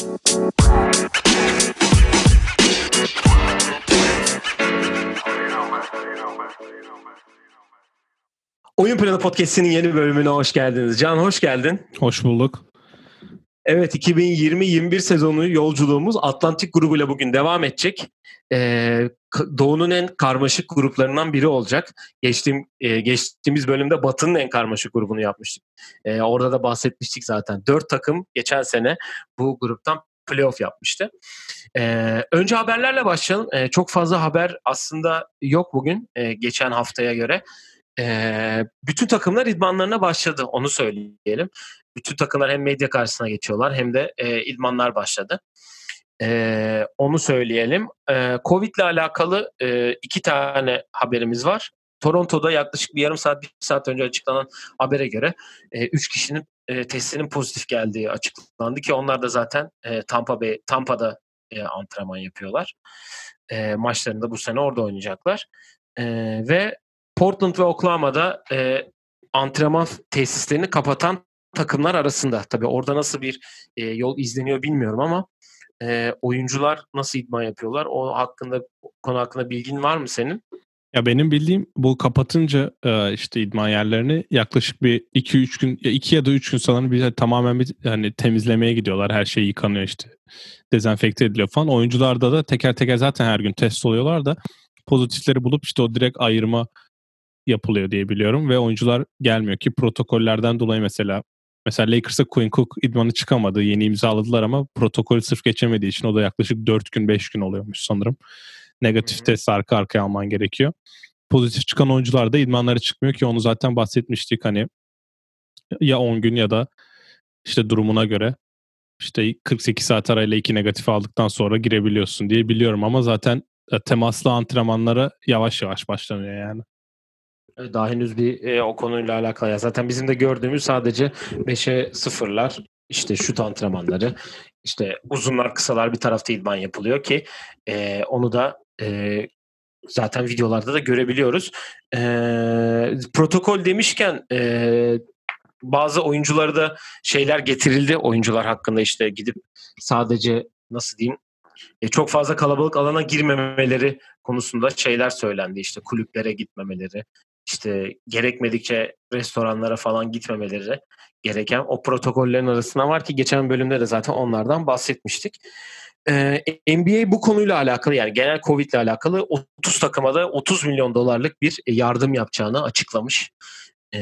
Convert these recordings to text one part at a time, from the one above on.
Oyun Planı Podcast'inin yeni bölümüne hoş geldiniz. Can hoş geldin. Hoş bulduk. Evet 2020-21 sezonu yolculuğumuz Atlantik grubuyla bugün devam edecek. Ee, Doğu'nun en karmaşık gruplarından biri olacak. Geçtiğim, e, geçtiğimiz bölümde Batı'nın en karmaşık grubunu yapmıştık. E, orada da bahsetmiştik zaten. Dört takım geçen sene bu gruptan playoff yapmıştı. Ee, önce haberlerle başlayalım. Ee, çok fazla haber aslında yok bugün e, geçen haftaya göre. Ee, bütün takımlar idmanlarına başladı onu söyleyelim. Bütün takımlar hem medya karşısına geçiyorlar hem de e, idmanlar başladı. Ee, onu söyleyelim. Ee, Covid ile alakalı e, iki tane haberimiz var. Toronto'da yaklaşık bir yarım saat, bir saat önce açıklanan habere göre e, üç kişinin e, testinin pozitif geldiği açıklandı ki onlar da zaten e, Tampa Bay, Tampa'da e, antrenman yapıyorlar. E, maçlarında bu sene orada oynayacaklar. E, ve Portland ve Oklahoma'da e, antrenman tesislerini kapatan takımlar arasında. Tabii orada nasıl bir e, yol izleniyor bilmiyorum ama e, oyuncular nasıl idman yapıyorlar? O hakkında konu hakkında bilgin var mı senin? Ya benim bildiğim bu kapatınca e, işte idman yerlerini yaklaşık bir 2-3 gün 2 ya da 3 gün sanırım bir tamamen bir hani temizlemeye gidiyorlar. Her şey yıkanıyor işte. Dezenfekte ediliyor falan. Oyuncularda da teker teker zaten her gün test oluyorlar da pozitifleri bulup işte o direkt ayırma yapılıyor diye biliyorum ve oyuncular gelmiyor ki protokollerden dolayı mesela mesela Lakers'a Quinn Cook idmanı çıkamadı. Yeni imzaladılar ama protokolü sırf geçemediği için o da yaklaşık 4 gün 5 gün oluyormuş sanırım. Negatif test arka arkaya alman gerekiyor. Pozitif çıkan oyuncular da idmanlara çıkmıyor ki onu zaten bahsetmiştik hani ya 10 gün ya da işte durumuna göre işte 48 saat arayla iki negatif aldıktan sonra girebiliyorsun diye biliyorum ama zaten e, temaslı antrenmanlara yavaş yavaş başlanıyor yani. Daha henüz bir e, o konuyla alakalı. Zaten bizim de gördüğümüz sadece 5'e sıfırlar, işte şut antrenmanları, işte uzunlar kısalar bir tarafta idman yapılıyor ki e, onu da e, zaten videolarda da görebiliyoruz. E, protokol demişken e, bazı oyunculara da şeyler getirildi oyuncular hakkında işte gidip sadece nasıl diyeyim e, çok fazla kalabalık alana girmemeleri konusunda şeyler söylendi işte kulüplere gitmemeleri işte gerekmedikçe restoranlara falan gitmemeleri gereken o protokollerin arasında var ki geçen bölümde de zaten onlardan bahsetmiştik. Ee, NBA bu konuyla alakalı yani genel Covid ile alakalı 30 takıma da 30 milyon dolarlık bir yardım yapacağını açıklamış. Ee,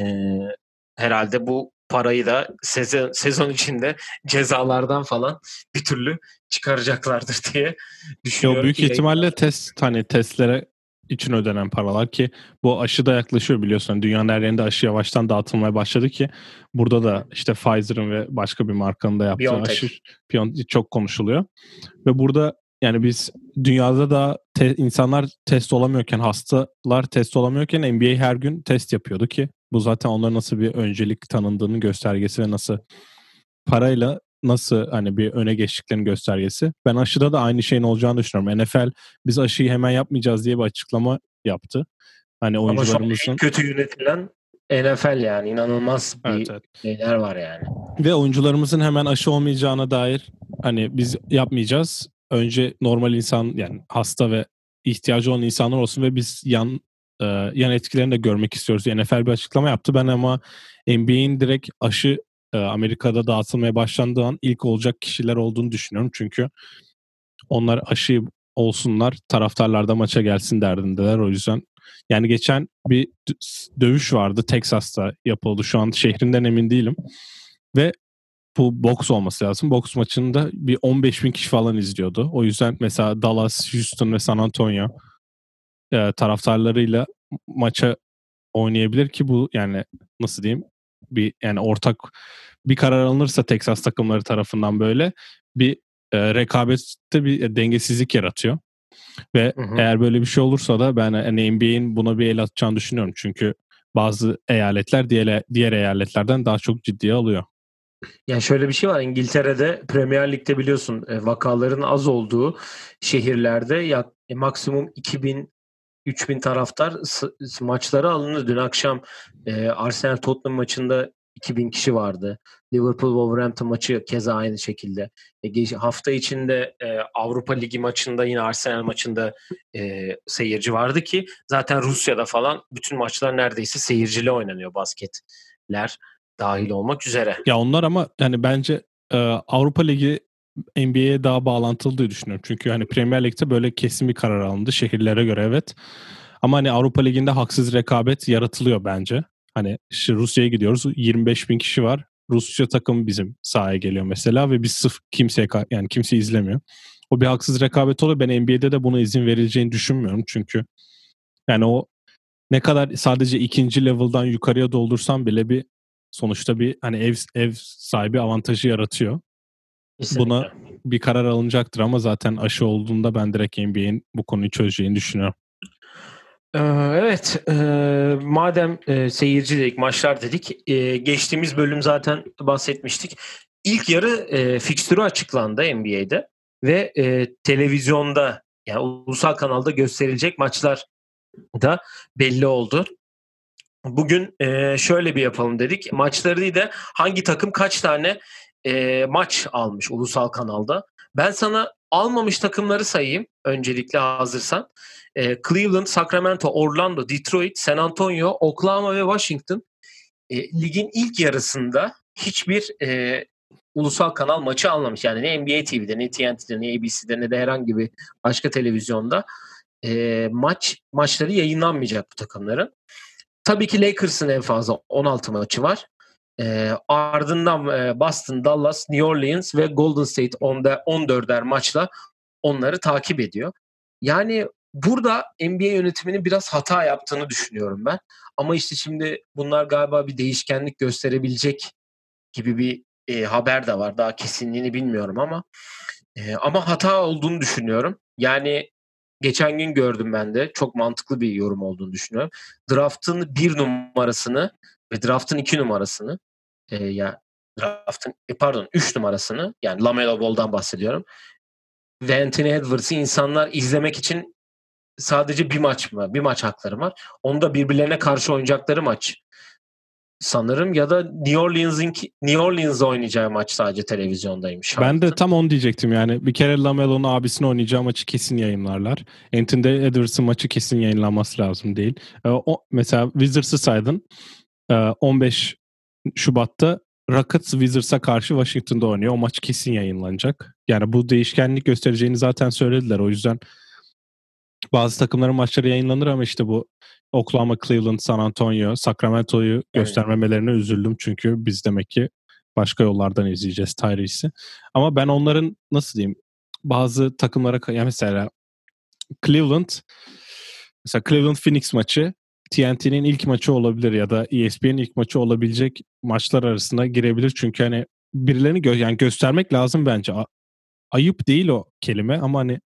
herhalde bu parayı da sezon, sezon içinde cezalardan falan bir türlü çıkaracaklardır diye düşünüyorum. Yo, büyük ihtimalle test hani testlere için ödenen paralar ki bu aşı da yaklaşıyor biliyorsun. Hani dünyanın her yerinde aşı yavaştan dağıtılmaya başladı ki burada da işte Pfizer'ın ve başka bir markanın da yaptığı Biontech. aşı çok konuşuluyor. Ve burada yani biz dünyada da te, insanlar test olamıyorken, hastalar test olamıyorken NBA her gün test yapıyordu ki bu zaten onların nasıl bir öncelik tanındığının göstergesi ve nasıl parayla nasıl hani bir öne geçtiklerinin göstergesi. Ben aşıda da aynı şeyin olacağını düşünüyorum. NFL biz aşıyı hemen yapmayacağız diye bir açıklama yaptı. Hani oyuncularımızın... Ama kötü yönetilen NFL yani inanılmaz bir evet, evet. şeyler var yani. Ve oyuncularımızın hemen aşı olmayacağına dair hani biz yapmayacağız. Önce normal insan yani hasta ve ihtiyacı olan insanlar olsun ve biz yan e, yan etkilerini de görmek istiyoruz. NFL bir açıklama yaptı. Ben ama NBA'in direkt aşı e, Amerika'da dağıtılmaya başlandığı an ilk olacak kişiler olduğunu düşünüyorum. Çünkü onlar aşı olsunlar, taraftarlar da maça gelsin derdindeler. O yüzden yani geçen bir dövüş vardı Texas'ta yapıldı. Şu an şehrinden emin değilim. Ve bu boks olması lazım. Boks maçında bir 15 bin kişi falan izliyordu. O yüzden mesela Dallas, Houston ve San Antonio e, taraftarlarıyla maça oynayabilir ki bu yani nasıl diyeyim bir yani ortak bir karar alınırsa Texas takımları tarafından böyle bir e, rekabette bir dengesizlik yaratıyor. Ve hı hı. eğer böyle bir şey olursa da ben hani NBA'in buna bir el atacağını düşünüyorum. Çünkü bazı eyaletler diğer, diğer eyaletlerden daha çok ciddiye alıyor. Yani şöyle bir şey var İngiltere'de Premier Lig'de biliyorsun e, vakaların az olduğu şehirlerde ya, e, maksimum 2000 3000 taraftar maçları alındı. Dün akşam e, Arsenal Tottenham maçında 2000 kişi vardı. Liverpool Wolverhampton maçı keza aynı şekilde. E, hafta içinde e, Avrupa Ligi maçında yine Arsenal maçında e, seyirci vardı ki zaten Rusya'da falan bütün maçlar neredeyse seyircili oynanıyor basketler dahil olmak üzere. Ya onlar ama yani bence e, Avrupa Ligi NBA'ye daha bağlantılı diye düşünüyorum. Çünkü hani Premier Lig'de böyle kesin bir karar alındı şehirlere göre evet. Ama hani Avrupa Ligi'nde haksız rekabet yaratılıyor bence. Hani işte Rusya'ya gidiyoruz 25 bin kişi var. Rusya takım bizim sahaya geliyor mesela ve biz sıfır kimseye yani kimse izlemiyor. O bir haksız rekabet oluyor. Ben NBA'de de buna izin verileceğini düşünmüyorum. Çünkü yani o ne kadar sadece ikinci level'dan yukarıya doldursam bile bir sonuçta bir hani ev ev sahibi avantajı yaratıyor. Kesinlikle. Buna bir karar alınacaktır ama zaten aşı olduğunda ben direkt NBA'in bu konuyu çözeceğini düşünüyorum. Evet, madem seyirci dedik, maçlar dedik, geçtiğimiz bölüm zaten bahsetmiştik. İlk yarı e, fikstürü açıklandı NBA'de ve televizyonda yani ulusal kanalda gösterilecek maçlar da belli oldu. Bugün şöyle bir yapalım dedik. Maçları değil de hangi takım kaç tane maç almış ulusal kanalda. Ben sana almamış takımları sayayım öncelikle hazırsan e, Cleveland, Sacramento, Orlando, Detroit, San Antonio, Oklahoma ve Washington e, ligin ilk yarısında hiçbir e, ulusal kanal maçı almamış. Yani ne NBA TV'de, ne TNT'de, ne ABC'de ne de herhangi bir başka televizyonda e, maç maçları yayınlanmayacak bu takımların. Tabii ki Lakers'ın en fazla 16 maçı var. E, ardından e, Boston, Dallas, New Orleans ve Golden State 10'da 14'er maçla onları takip ediyor. Yani burada NBA yönetiminin biraz hata yaptığını düşünüyorum ben. Ama işte şimdi bunlar galiba bir değişkenlik gösterebilecek gibi bir e, haber de var. Daha kesinliğini bilmiyorum ama e, ama hata olduğunu düşünüyorum. Yani geçen gün gördüm ben de çok mantıklı bir yorum olduğunu düşünüyorum. Draft'ın bir numarasını ve draft'ın iki numarasını e, ya draft'ın e, pardon üç numarasını yani Lamelo Ball'dan bahsediyorum. Ve Anthony Edwards'ı insanlar izlemek için sadece bir maç mı? Bir maç hakları var. Onu da birbirlerine karşı oynayacakları maç sanırım ya da New Orleans'ın New Orleans'da oynayacağı maç sadece televizyondaymış. Ben de tam onu diyecektim yani. Bir kere Lamelo'nun abisini oynayacağı maçı kesin yayınlarlar. Anthony Edwards'ın maçı kesin yayınlanması lazım değil. O, mesela Wizards'ı saydın. 15 ee, Şubat'ta Rockets Wizards'a karşı Washington'da oynuyor. O maç kesin yayınlanacak. Yani bu değişkenlik göstereceğini zaten söylediler. O yüzden bazı takımların maçları yayınlanır ama işte bu Oklahoma, Cleveland, San Antonio, Sacramento'yu evet. göstermemelerine üzüldüm. Çünkü biz demek ki başka yollardan izleyeceğiz Tyrese'i. Ama ben onların nasıl diyeyim bazı takımlara yani mesela Cleveland mesela Cleveland Phoenix maçı TNT'nin ilk maçı olabilir ya da ESPN'in ilk maçı olabilecek maçlar arasında girebilir. Çünkü hani birilerini gö- yani göstermek lazım bence. A- ayıp değil o kelime ama hani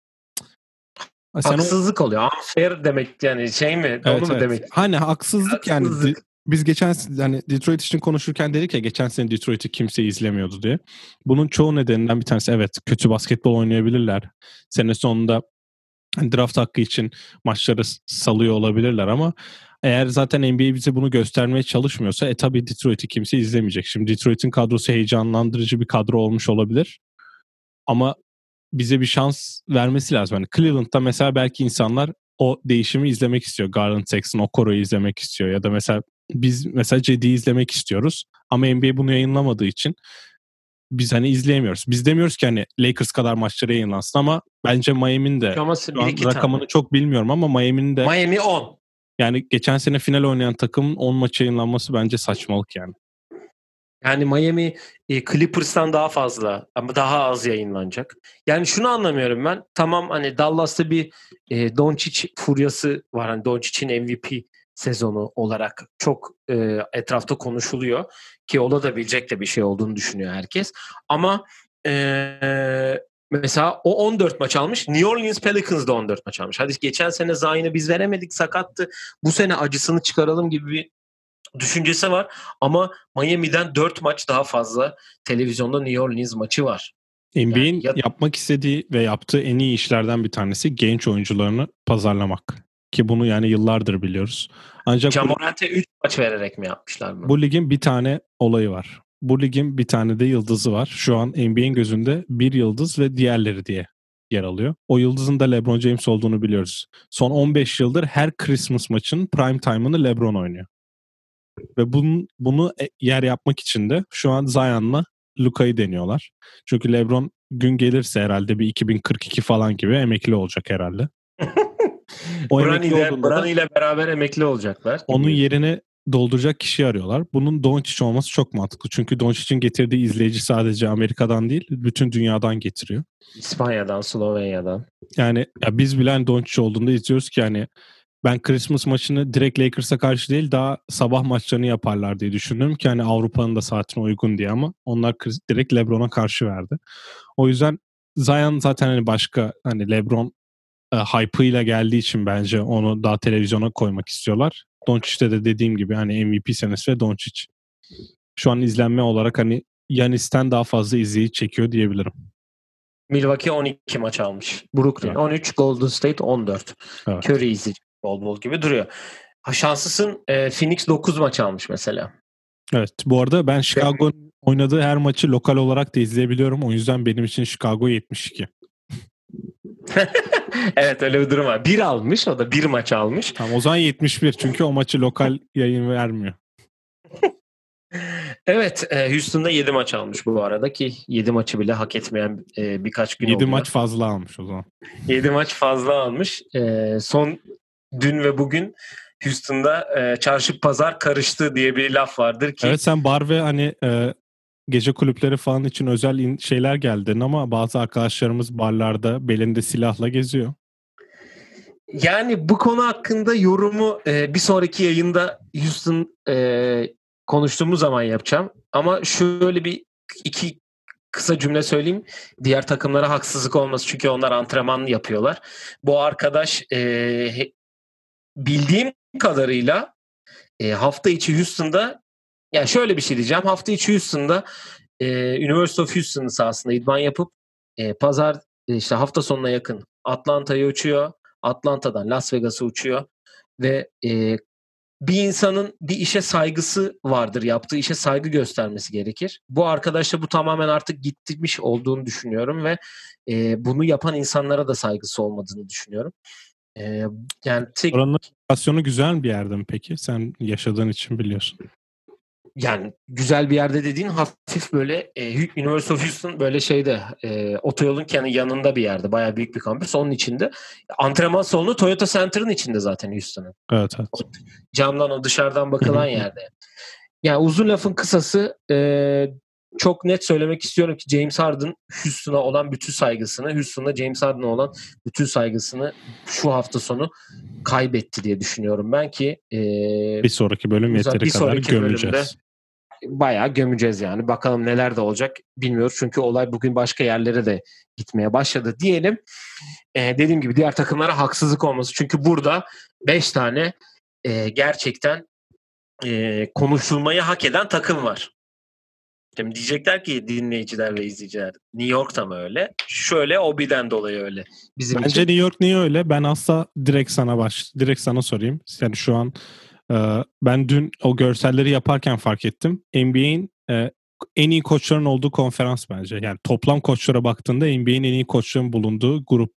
sen haksızlık o... oluyor. Unfair demek yani şey mi? Evet, Onu mu evet. demek? Hani haksızlık, haksızlık. yani biz geçen hani Detroit için konuşurken dedik ya geçen sene Detroit'i kimse izlemiyordu diye. Bunun çoğu nedeninden bir tanesi evet kötü basketbol oynayabilirler. Sene sonunda hani draft hakkı için maçları salıyor olabilirler ama eğer zaten NBA bize bunu göstermeye çalışmıyorsa e tabi Detroit'i kimse izlemeyecek. Şimdi Detroit'in kadrosu heyecanlandırıcı bir kadro olmuş olabilir. Ama bize bir şans vermesi lazım. Hani Cleveland'da mesela belki insanlar o değişimi izlemek istiyor. Garland Sexton, Okoro'yu izlemek istiyor. Ya da mesela biz mesela Cedi'yi izlemek istiyoruz. Ama NBA bunu yayınlamadığı için biz hani izleyemiyoruz. Biz demiyoruz ki hani Lakers kadar maçları yayınlansın ama bence Miami'nin de rakamını tane. çok bilmiyorum ama Miami'nin de Miami 10. Yani geçen sene final oynayan takımın 10 maç yayınlanması bence saçmalık yani. Yani Miami e, Clippers'tan daha fazla ama daha az yayınlanacak. Yani şunu anlamıyorum ben. Tamam hani Dallas'ta bir e, Doncic furyası var. Hani Doncic'in MVP sezonu olarak çok e, etrafta konuşuluyor ki olabilecek de bir şey olduğunu düşünüyor herkes. Ama e, mesela o 14 maç almış. New Orleans Pelicans da 14 maç almış. Hadi geçen sene Zayn'ı biz veremedik sakattı. Bu sene acısını çıkaralım gibi bir düşüncesi var. Ama Miami'den 4 maç daha fazla televizyonda New Orleans maçı var. NBA'in yani ya... yapmak istediği ve yaptığı en iyi işlerden bir tanesi genç oyuncularını pazarlamak. ki bunu yani yıllardır biliyoruz. Ancak Camorant'e 3 maç vererek mi yapmışlar bunu? Bu ligin bir tane olayı var. Bu ligin bir tane de yıldızı var. Şu an NBA'in gözünde bir yıldız ve diğerleri diye yer alıyor. O yıldızın da LeBron James olduğunu biliyoruz. Son 15 yıldır her Christmas maçın prime time'ını LeBron oynuyor. Ve bunun, bunu e, yer yapmak için de şu an Zion'la Luka'yı deniyorlar. Çünkü LeBron gün gelirse herhalde bir 2042 falan gibi emekli olacak herhalde. o Brani ile, Brani ile beraber emekli olacaklar. Onun yerine dolduracak kişi arıyorlar. Bunun Doncic olması çok mantıklı. Çünkü Doncic'in getirdiği izleyici sadece Amerika'dan değil, bütün dünyadan getiriyor. İspanya'dan, Slovenya'dan. Yani ya biz bile hani Doncic olduğunda izliyoruz ki yani ben Christmas maçını direkt Lakers'a karşı değil daha sabah maçlarını yaparlar diye düşündüm ki hani Avrupa'nın da saatine uygun diye ama onlar direkt LeBron'a karşı verdi. O yüzden Zion zaten hani başka hani LeBron e, hype'ıyla geldiği için bence onu daha televizyona koymak istiyorlar. Doncic'te de dediğim gibi hani MVP senesi ve Doncic. Şu an izlenme olarak hani Yanis'ten daha fazla izleyici çekiyor diyebilirim. Milwaukee 12 maç almış. Brooklyn evet. 13, Golden State 14. Evet. Curry izleyici bol bol gibi duruyor. Ha, şanslısın e, Phoenix 9 maç almış mesela. Evet bu arada ben Chicago oynadığı her maçı lokal olarak da izleyebiliyorum. O yüzden benim için Chicago 72. evet öyle bir durum var. Bir almış o da bir maç almış. Tamam o zaman 71 çünkü o maçı lokal yayın vermiyor. evet e, Houston'da 7 maç almış bu arada ki 7 maçı bile hak etmeyen e, birkaç gün 7 oluyor. maç fazla almış o zaman. 7 maç fazla almış. E, son dün ve bugün Houston'da e, çarşı pazar karıştı diye bir laf vardır ki. Evet sen bar ve hani e, gece kulüpleri falan için özel şeyler geldin ama bazı arkadaşlarımız barlarda belinde silahla geziyor. Yani bu konu hakkında yorumu e, bir sonraki yayında Houston e, konuştuğumuz zaman yapacağım. Ama şöyle bir iki kısa cümle söyleyeyim. Diğer takımlara haksızlık olması çünkü onlar antrenman yapıyorlar. Bu arkadaş e, bildiğim kadarıyla e, hafta içi Houston'da yani şöyle bir şey diyeceğim. Hafta içi Houston'da e, University of Houston sahasında idman yapıp e, pazar e, işte hafta sonuna yakın Atlanta'ya uçuyor. Atlanta'dan Las Vegas'a uçuyor ve e, bir insanın bir işe saygısı vardır. Yaptığı işe saygı göstermesi gerekir. Bu arkadaşla bu tamamen artık gitmiş olduğunu düşünüyorum ve e, bunu yapan insanlara da saygısı olmadığını düşünüyorum. E, yani tek... Oranın lokasyonu güzel bir yerde mi peki? Sen yaşadığın için biliyorsun yani güzel bir yerde dediğin hafif böyle e, University of Houston böyle şeyde e, otoyolun kendi yanında bir yerde. Bayağı büyük bir kampüs. Onun içinde. Antrenman salonu Toyota Center'ın içinde zaten Houston'ın. Evet evet. O, camdan o dışarıdan bakılan yerde. Yani uzun lafın kısası e, çok net söylemek istiyorum ki James Harden Houston'a olan bütün saygısını, Houston'da James Harden'a olan bütün saygısını şu hafta sonu kaybetti diye düşünüyorum ben ki e, bir sonraki bölüm yeteri bir kadar gömeceğiz. Bayağı gömeceğiz yani. Bakalım neler de olacak bilmiyoruz. Çünkü olay bugün başka yerlere de gitmeye başladı diyelim. E, dediğim gibi diğer takımlara haksızlık olması. Çünkü burada 5 tane e, gerçekten e, konuşulmayı hak eden takım var. Şimdi diyecekler ki dinleyiciler ve izleyiciler New York'ta mı öyle? Şöyle Obi'den dolayı öyle. Bizim Bence için... New York niye öyle? Ben asla direkt sana baş direkt sana sorayım. Yani şu an e, ben dün o görselleri yaparken fark ettim. NBA'in e, en iyi koçların olduğu konferans bence. Yani toplam koçlara baktığında NBA'in en iyi koçların bulunduğu grup.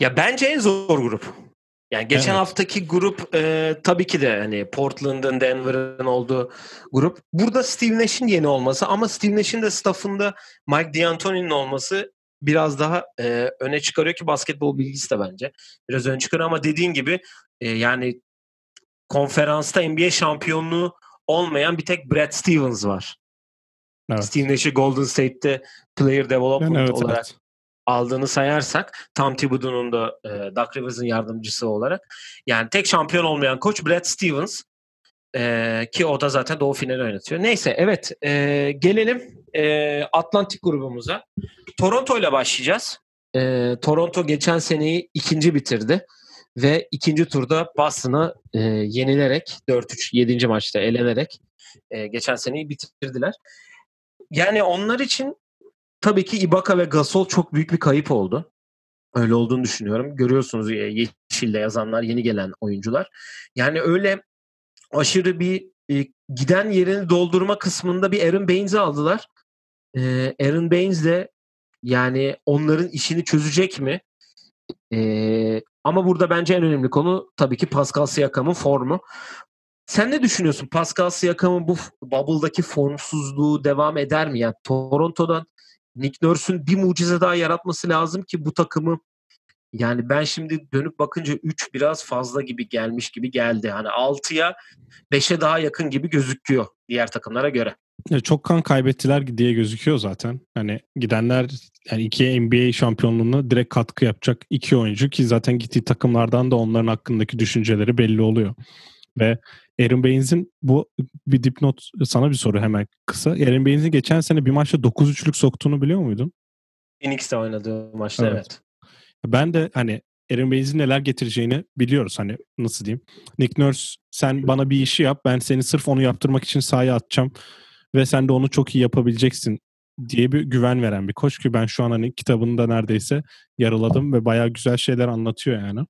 Ya bence en zor grup. Yani geçen evet. haftaki grup e, tabii ki de hani Portland'ın, Denver'ın olduğu grup. Burada Steve Nash'in yeni olması ama Steve Nash'in de staffında Mike D'Antoni'nin olması biraz daha e, öne çıkarıyor ki basketbol bilgisi de bence. Biraz öne çıkarıyor ama dediğin gibi e, yani konferansta NBA şampiyonluğu olmayan bir tek Brad Stevens var. Evet. Steve Nash'i Golden State'te player development yani evet, olarak evet aldığını sayarsak Tom Thibodeau'nun da e, Doug Rivers'ın yardımcısı olarak yani tek şampiyon olmayan koç Brad Stevens e, ki o da zaten Doğu finali oynatıyor. Neyse evet e, gelelim e, Atlantik grubumuza. Toronto ile başlayacağız. E, Toronto geçen seneyi ikinci bitirdi ve ikinci turda Boston'ı e, yenilerek 4-3 7. maçta elenerek e, geçen seneyi bitirdiler. Yani onlar için tabii ki Ibaka ve Gasol çok büyük bir kayıp oldu. Öyle olduğunu düşünüyorum. Görüyorsunuz Yeşil'de yazanlar, yeni gelen oyuncular. Yani öyle aşırı bir e, giden yerini doldurma kısmında bir Aaron Baines'i aldılar. E, Aaron Baines de yani onların işini çözecek mi? E, ama burada bence en önemli konu tabii ki Pascal Siakam'ın formu. Sen ne düşünüyorsun? Pascal Siakam'ın bu bubble'daki formsuzluğu devam eder mi? Yani Toronto'dan Nick Nurse'ün bir mucize daha yaratması lazım ki bu takımı yani ben şimdi dönüp bakınca 3 biraz fazla gibi gelmiş gibi geldi. Hani 6'ya 5'e daha yakın gibi gözüküyor diğer takımlara göre. Ya çok kan kaybettiler diye gözüküyor zaten. Hani gidenler yani iki NBA şampiyonluğuna direkt katkı yapacak iki oyuncu ki zaten gittiği takımlardan da onların hakkındaki düşünceleri belli oluyor. Ve Aaron Baines'in bu bir dipnot sana bir soru hemen kısa. Aaron Baines'in geçen sene bir maçta 9-3'lük soktuğunu biliyor muydun? Phoenix'te oynadığı maçta evet. evet. Ben de hani Aaron Baines'in neler getireceğini biliyoruz. Hani nasıl diyeyim. Nick Nurse sen bana bir işi yap. Ben seni sırf onu yaptırmak için sahaya atacağım. Ve sen de onu çok iyi yapabileceksin diye bir güven veren bir koç ki ben şu an hani kitabında neredeyse yarıladım ve bayağı güzel şeyler anlatıyor yani.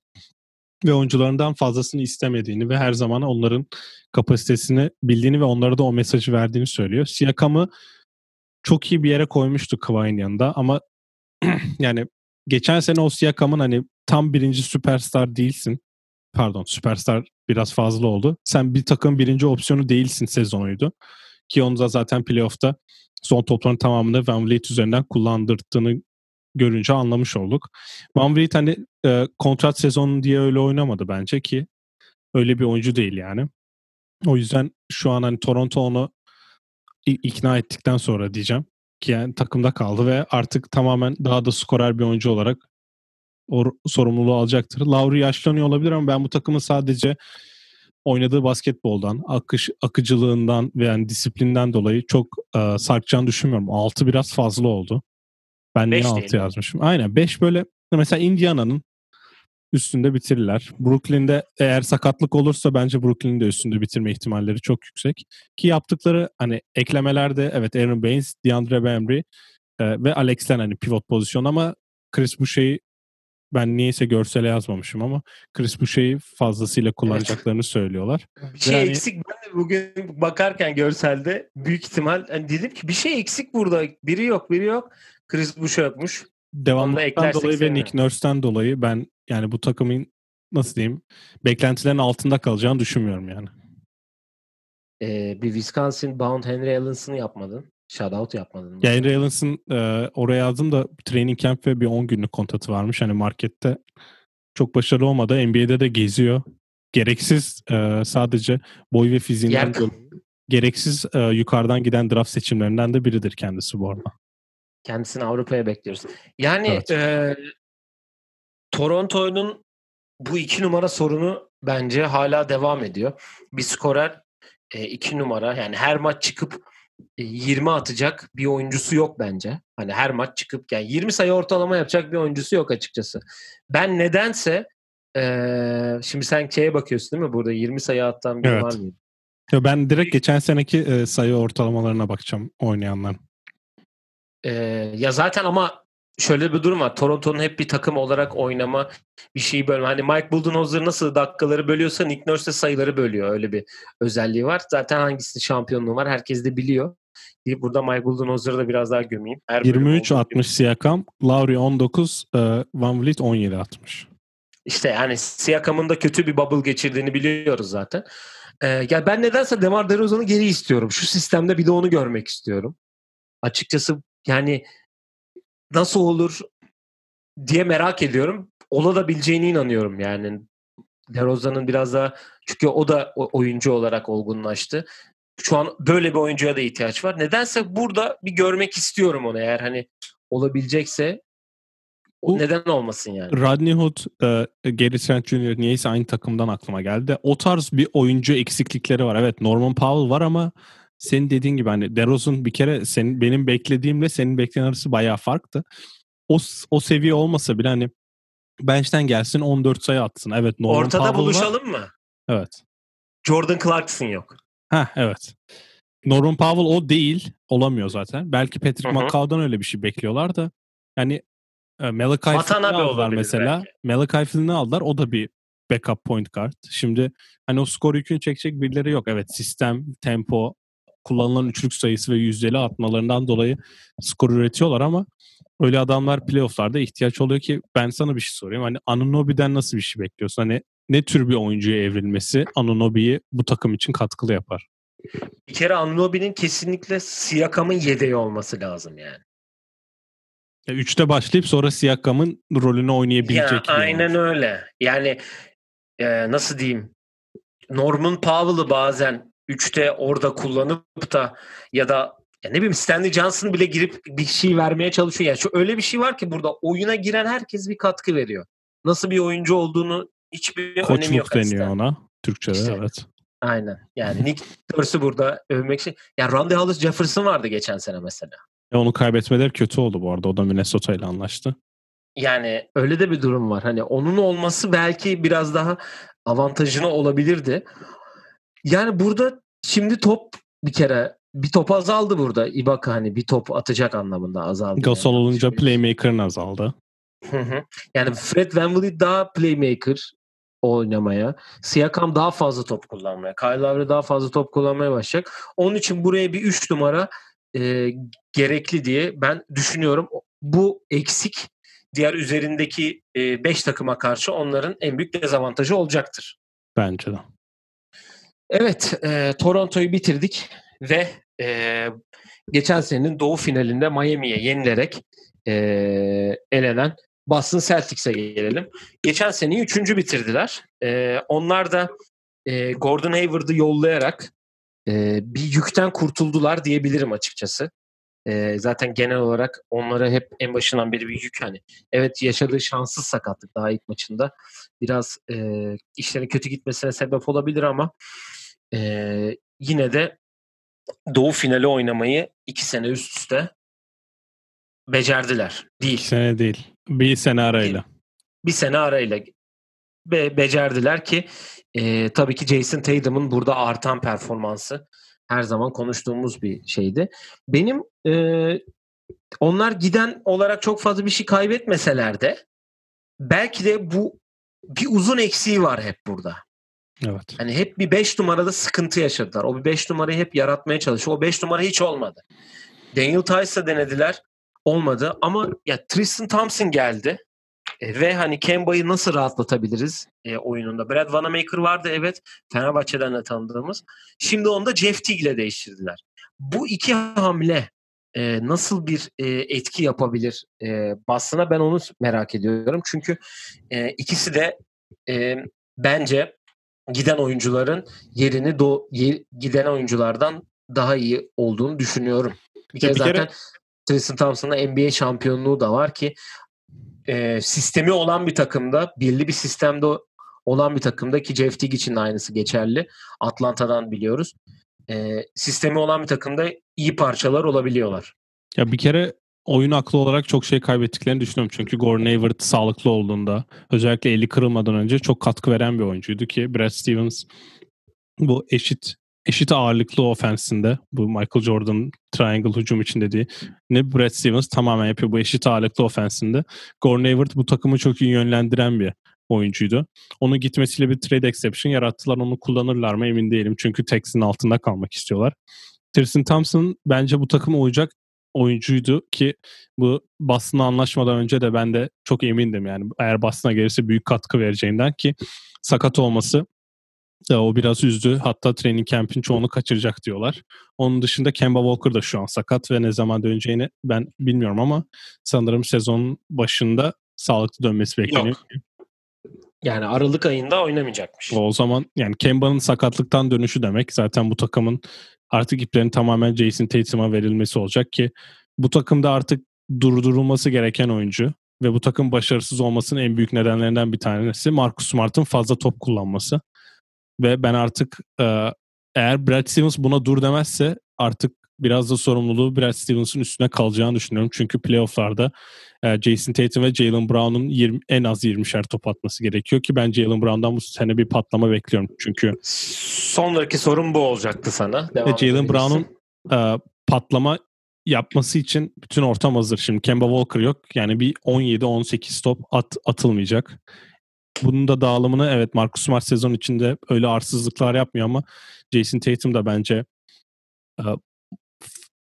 Ve oyuncularından fazlasını istemediğini ve her zaman onların kapasitesini bildiğini ve onlara da o mesajı verdiğini söylüyor. Siakam'ı çok iyi bir yere koymuştu Kawhi'nin yanında ama yani geçen sene o Siakam'ın hani tam birinci süperstar değilsin. Pardon süperstar biraz fazla oldu. Sen bir takım birinci opsiyonu değilsin sezonuydu. Ki onu da zaten playoff'ta son topların tamamını Van Vliet üzerinden kullandırdığını görünce anlamış olduk. Van Vliet hani e, kontrat sezonu diye öyle oynamadı bence ki öyle bir oyuncu değil yani. O yüzden şu an hani Toronto onu ikna ettikten sonra diyeceğim ki yani takımda kaldı ve artık tamamen daha da skorer bir oyuncu olarak o sorumluluğu alacaktır. Lauri yaşlanıyor olabilir ama ben bu takımın sadece oynadığı basketboldan, akış akıcılığından ve yani disiplinden dolayı çok e, sarkacağını düşünmüyorum. 6 biraz fazla oldu. Ben niye 6 yazmışım? Aynen 5 böyle mesela Indiana'nın üstünde bitirirler. Brooklyn'de eğer sakatlık olursa bence Brooklyn'in de üstünde bitirme ihtimalleri çok yüksek. Ki yaptıkları hani eklemelerde evet Aaron Baines, DeAndre Bembry e, ve Alex Len hani pivot pozisyon ama Chris Boucher'i ben niyeyse görsele yazmamışım ama Chris Boucher'i fazlasıyla kullanacaklarını evet. söylüyorlar. Bir şey yani... eksik. Ben de bugün bakarken görselde büyük ihtimal hani dedim ki bir şey eksik burada. Biri yok, biri yok. Chris Boucher yokmuş. Devamlıktan dolayı ve Nick Nurse'den dolayı ben yani bu takımın nasıl diyeyim beklentilerin altında kalacağını düşünmüyorum yani. Ee, bir Wisconsin Bound Henry Allen'sını yapmadın. Shoutout yapmadın mı? Ya Henry Allen'sın e, oraya yazdım da training camp ve bir 10 günlük kontratı varmış. Hani markette çok başarılı olmadı. NBA'de de geziyor. Gereksiz e, sadece boy ve fiziğinden Yer... gereksiz e, yukarıdan giden draft seçimlerinden de biridir kendisi bu arada. Kendisini Avrupa'ya bekliyoruz. Yani evet. e, Toronto'nun bu iki numara sorunu bence hala devam ediyor. Bir skorer e, iki numara yani her maç çıkıp 20 e, atacak bir oyuncusu yok bence. Hani her maç çıkıp yani 20 sayı ortalama yapacak bir oyuncusu yok açıkçası. Ben nedense ee, şimdi sen şeye bakıyorsun değil mi burada 20 sayı attan bir evet. var mıydı? ben direkt geçen seneki e, sayı ortalamalarına bakacağım oynayanların. Ee, ya zaten ama şöyle bir durum var. Toronto'nun hep bir takım olarak oynama bir şeyi bölme. Hani Mike Budenholzer nasıl dakikaları bölüyorsa Nick Nurse de sayıları bölüyor. Öyle bir özelliği var. Zaten hangisi şampiyonluğu var herkes de biliyor. Deyip burada Mike Budenholzer'ı da biraz daha gömeyim. Her 23 60 Siakam, Lowry 19, uh, e, Van Vliet 17 60. İşte yani Siakam'ın da kötü bir bubble geçirdiğini biliyoruz zaten. Ee, ya ben nedense Demar DeRozan'ı geri istiyorum. Şu sistemde bir de onu görmek istiyorum. Açıkçası yani nasıl olur diye merak ediyorum. Olabileceğine inanıyorum yani. DeRozan'ın biraz daha çünkü o da oyuncu olarak olgunlaştı. Şu an böyle bir oyuncuya da ihtiyaç var. Nedense burada bir görmek istiyorum onu eğer hani olabilecekse o neden olmasın yani? Rodney Hood, e, Gary Trent Jr. niyeyse aynı takımdan aklıma geldi. O tarz bir oyuncu eksiklikleri var. Evet Norman Powell var ama senin dediğin gibi hani DeRozan bir kere senin benim beklediğimle senin beklenen arası bayağı farklı. O o seviye olmasa bile hani bench'ten gelsin 14 sayı atsın. Evet Norman Ortada Powell buluşalım var. mı? Evet. Jordan Clarkson yok. Ha evet. Norman Powell o değil. Olamıyor zaten. Belki Patrick McCaw'dan öyle bir şey bekliyorlar da. Yani E, Malachi Flynn'i aldılar mesela. Belki. Malachi Flynn'i aldılar. O da bir backup point guard. Şimdi hani o skor yükünü çekecek birileri yok. Evet sistem, tempo, kullanılan üçlük sayısı ve yüzdeli atmalarından dolayı skor üretiyorlar ama öyle adamlar playofflarda ihtiyaç oluyor ki ben sana bir şey sorayım. Hani Anunobi'den nasıl bir şey bekliyorsun? Hani ne tür bir oyuncuya evrilmesi Anunobi'yi bu takım için katkılı yapar? Bir kere Anunobi'nin kesinlikle Siakam'ın yedeği olması lazım yani. Ya üçte başlayıp sonra Siakam'ın rolünü oynayabilecek. Ya, aynen öyle. Yani e, nasıl diyeyim? Norman Powell'ı bazen üçte orada kullanıp da ya da ya ne bileyim Stanley Johnson bile girip bir şey vermeye çalışıyor. Yani şu öyle bir şey var ki burada oyuna giren herkes bir katkı veriyor. Nasıl bir oyuncu olduğunu hiçbir Koçluk önemi yok. Deniyor ona Türkçe'de işte, evet. Aynen. Yani Nick Nurse'ü burada övmek için. Ya Randy Hollis Jefferson vardı geçen sene mesela. E onu kaybetmeler kötü oldu bu arada. O da Minnesota ile anlaştı. Yani öyle de bir durum var. Hani onun olması belki biraz daha avantajına olabilirdi. Yani burada şimdi top bir kere bir top azaldı burada. Ibaka hani bir top atacak anlamında azaldı. Gasol yani. olunca playmaker'ın azaldı. Yani Fred VanVleet daha playmaker oynamaya. Siakam daha fazla top kullanmaya. Kyle Lowry daha fazla top kullanmaya başlayacak. Onun için buraya bir 3 numara e, gerekli diye ben düşünüyorum. Bu eksik diğer üzerindeki 5 e, takıma karşı onların en büyük dezavantajı olacaktır. Bence de. Evet, e, Toronto'yu bitirdik ve e, geçen senenin doğu finalinde Miami'ye yenilerek e, elenen Boston Celtics'e gelelim. Geçen seneyi üçüncü bitirdiler. E, onlar da e, Gordon Hayward'ı yollayarak e, bir yükten kurtuldular diyebilirim açıkçası. E, zaten genel olarak onlara hep en başından beri bir yük hani. Evet yaşadığı şanssız sakatlık daha ilk maçında. Biraz e, işlerin kötü gitmesine sebep olabilir ama e, yine de Doğu finali oynamayı iki sene üst üste becerdiler. Değil. İki sene değil. Bir sene arayla. Bir, bir sene arayla be, becerdiler ki e, tabii ki Jason Tatum'un burada artan performansı her zaman konuştuğumuz bir şeydi. Benim e, onlar giden olarak çok fazla bir şey kaybetmeseler de belki de bu bir uzun eksiği var hep burada. Evet. Hani hep bir 5 numarada sıkıntı yaşadılar. O bir 5 numarayı hep yaratmaya çalışıyor. O 5 numara hiç olmadı. Daniel Tice'a denediler. Olmadı ama ya Tristan Thompson geldi. E, ve hani Kemba'yı nasıl rahatlatabiliriz e, oyununda? Brad Vanamaker vardı evet. Fenerbahçe'den de tanıdığımız. Şimdi onu da Jeff Teague ile değiştirdiler. Bu iki hamle e, nasıl bir e, etki yapabilir e, Boston'a ben onu merak ediyorum. Çünkü e, ikisi de e, bence giden oyuncuların yerini do- giden oyunculardan daha iyi olduğunu düşünüyorum. Bir kere, bir kere zaten Tristan Thompson'ın NBA şampiyonluğu da var ki e, sistemi olan bir takımda, belli bir sistemde olan bir takımda ki Jeff Teague için de aynısı geçerli. Atlanta'dan biliyoruz. E, sistemi olan bir takımda iyi parçalar olabiliyorlar. Ya bir kere oyun aklı olarak çok şey kaybettiklerini düşünüyorum. Çünkü Gordon Hayward sağlıklı olduğunda özellikle eli kırılmadan önce çok katkı veren bir oyuncuydu ki Brad Stevens bu eşit eşit ağırlıklı ofensinde bu Michael Jordan triangle hücum için dediği ne Brad Stevens tamamen yapıyor bu eşit ağırlıklı ofensinde. Gordon Hayward bu takımı çok iyi yönlendiren bir oyuncuydu. Onun gitmesiyle bir trade exception yarattılar. Onu kullanırlar mı emin değilim. Çünkü Tex'in altında kalmak istiyorlar. Tristan Thompson bence bu takıma uyacak oyuncuydu ki bu Boston'a anlaşmadan önce de ben de çok emindim yani eğer Boston'a gelirse büyük katkı vereceğinden ki sakat olması o biraz üzdü. Hatta training camp'in çoğunu kaçıracak diyorlar. Onun dışında Kemba Walker da şu an sakat ve ne zaman döneceğini ben bilmiyorum ama sanırım sezonun başında sağlıklı dönmesi bekleniyor. Yok. Yani Aralık ayında oynamayacakmış. O zaman yani Kemba'nın sakatlıktan dönüşü demek zaten bu takımın artık iplerin tamamen Jason Tatum'a verilmesi olacak ki bu takımda artık durdurulması gereken oyuncu ve bu takım başarısız olmasının en büyük nedenlerinden bir tanesi Marcus Smart'ın fazla top kullanması. Ve ben artık e, eğer Brad Stevens buna dur demezse artık biraz da sorumluluğu Brad Stevens'ın üstüne kalacağını düşünüyorum. Çünkü playofflarda Jason Tatum ve Jalen Brown'un 20, en az 20'şer top atması gerekiyor ki ben Jalen Brown'dan bu sene bir patlama bekliyorum. Çünkü sonraki sorun bu olacaktı sana. Devam Jalen Brown'un e, patlama yapması için bütün ortam hazır. Şimdi Kemba Walker yok. Yani bir 17-18 top at, atılmayacak. Bunun da dağılımını evet Marcus Smart sezon içinde öyle arsızlıklar yapmıyor ama Jason Tatum da bence e,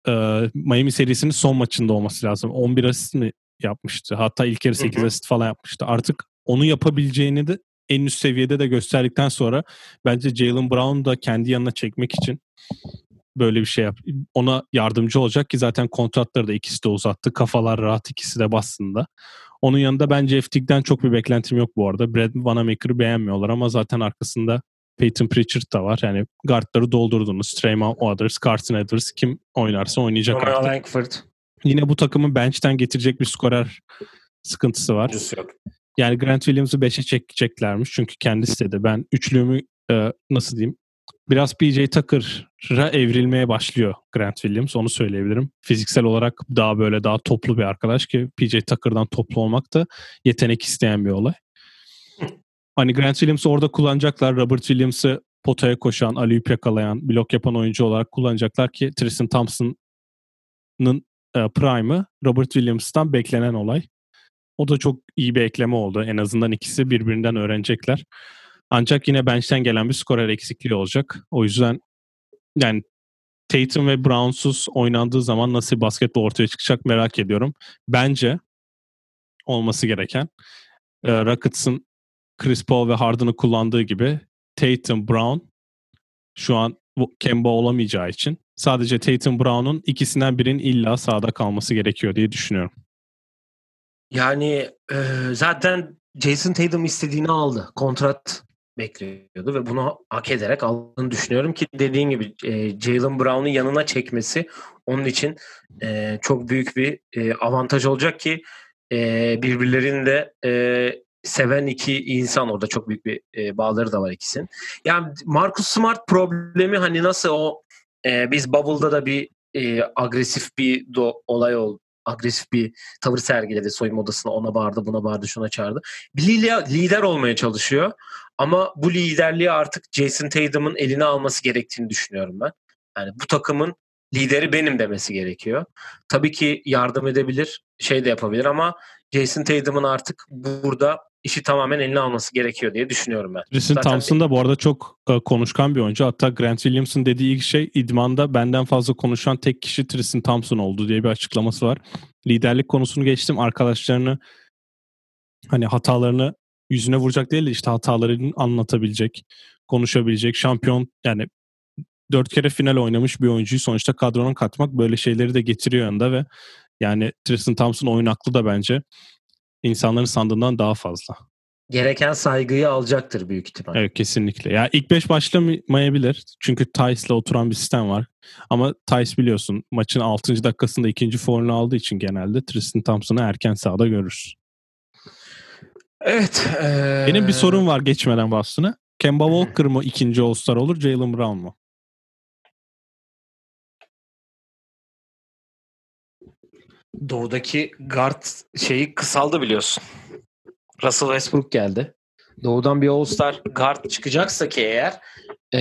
e, Miami serisinin son maçında olması lazım. 11 asist mi yapmıştı? Hatta ilk yarı 8 asist falan yapmıştı. Artık onu yapabileceğini de en üst seviyede de gösterdikten sonra bence Jalen Brown da kendi yanına çekmek için böyle bir şey yap. Ona yardımcı olacak ki zaten kontratları da ikisi de uzattı. Kafalar rahat ikisi de Boston'da. Onun yanında bence Ftig'den çok bir beklentim yok bu arada. Brad Vanamaker'ı beğenmiyorlar ama zaten arkasında Peyton Pritchard da var. Yani guardları doldurdunuz. Trayvon Waters, Carson Edwards kim oynarsa oynayacak Romeo artık. Langford. Yine bu takımın bench'ten getirecek bir skorer sıkıntısı var. Yani Grant Williams'ı 5'e çekeceklermiş. Çünkü kendisi dedi ben üçlüğümü e, nasıl diyeyim biraz PJ Tucker'a evrilmeye başlıyor Grant Williams. Onu söyleyebilirim. Fiziksel olarak daha böyle daha toplu bir arkadaş ki PJ Tucker'dan toplu olmak da yetenek isteyen bir olay. Hani Grant Williams'ı orada kullanacaklar. Robert Williams'ı potaya koşan, Aliyup yakalayan, blok yapan oyuncu olarak kullanacaklar ki Tristan Thompson'ın e, prime'ı Robert Williams'tan beklenen olay. O da çok iyi bir ekleme oldu. En azından ikisi birbirinden öğrenecekler. Ancak yine bench'ten gelen bir skorer eksikliği olacak. O yüzden yani Tatum ve Brown'suz oynandığı zaman nasıl bir basketbol ortaya çıkacak merak ediyorum. Bence olması gereken e, Rockets'ın Chris Paul ve Harden'ı kullandığı gibi Tatum, Brown şu an Kemba olamayacağı için sadece Tatum, Brown'un ikisinden birinin illa sahada kalması gerekiyor diye düşünüyorum. Yani e, zaten Jason Tatum istediğini aldı. Kontrat bekliyordu ve bunu hak ederek aldığını düşünüyorum ki dediğin gibi e, Jalen Brown'un yanına çekmesi onun için e, çok büyük bir e, avantaj olacak ki e, birbirlerini de e, seven iki insan orada çok büyük bir e, bağları da var ikisinin. Yani Marcus Smart problemi hani nasıl o e, biz Bubble'da da bir e, agresif bir do, olay oldu agresif bir tavır sergiledi soyunma odasına ona bağırdı buna bağırdı şuna çağırdı. Bir lider olmaya çalışıyor ama bu liderliği artık Jason Tatum'un eline alması gerektiğini düşünüyorum ben. Yani bu takımın lideri benim demesi gerekiyor. Tabii ki yardım edebilir, şey de yapabilir ama Jason Tatum'un artık burada işi tamamen eline alması gerekiyor diye düşünüyorum ben. Tristan Thompson da bu arada çok e, konuşkan bir oyuncu. Hatta Grant Williams'ın dediği ilk şey idmanda benden fazla konuşan tek kişi Tristan Thompson oldu diye bir açıklaması var. Liderlik konusunu geçtim. Arkadaşlarını hani hatalarını yüzüne vuracak değil de işte hatalarını anlatabilecek, konuşabilecek, şampiyon yani dört kere final oynamış bir oyuncuyu sonuçta kadrona katmak böyle şeyleri de getiriyor yanında ve yani Tristan Thompson oyun aklı da bence insanların sandığından daha fazla. Gereken saygıyı alacaktır büyük ihtimal. Evet kesinlikle. Ya ilk beş başlamayabilir. Çünkü Tice'la oturan bir sistem var. Ama Tice biliyorsun maçın 6. dakikasında ikinci foul'unu aldığı için genelde Tristan Thompson'ı erken sahada görürüz. Evet. Ee... Benim bir sorun var geçmeden Boston'a. Kemba Walker mı ikinci All-Star olur, Jalen Brown mu? Doğudaki guard şeyi kısaldı biliyorsun. Russell Westbrook geldi. Doğudan bir All-Star guard çıkacaksa ki eğer ee,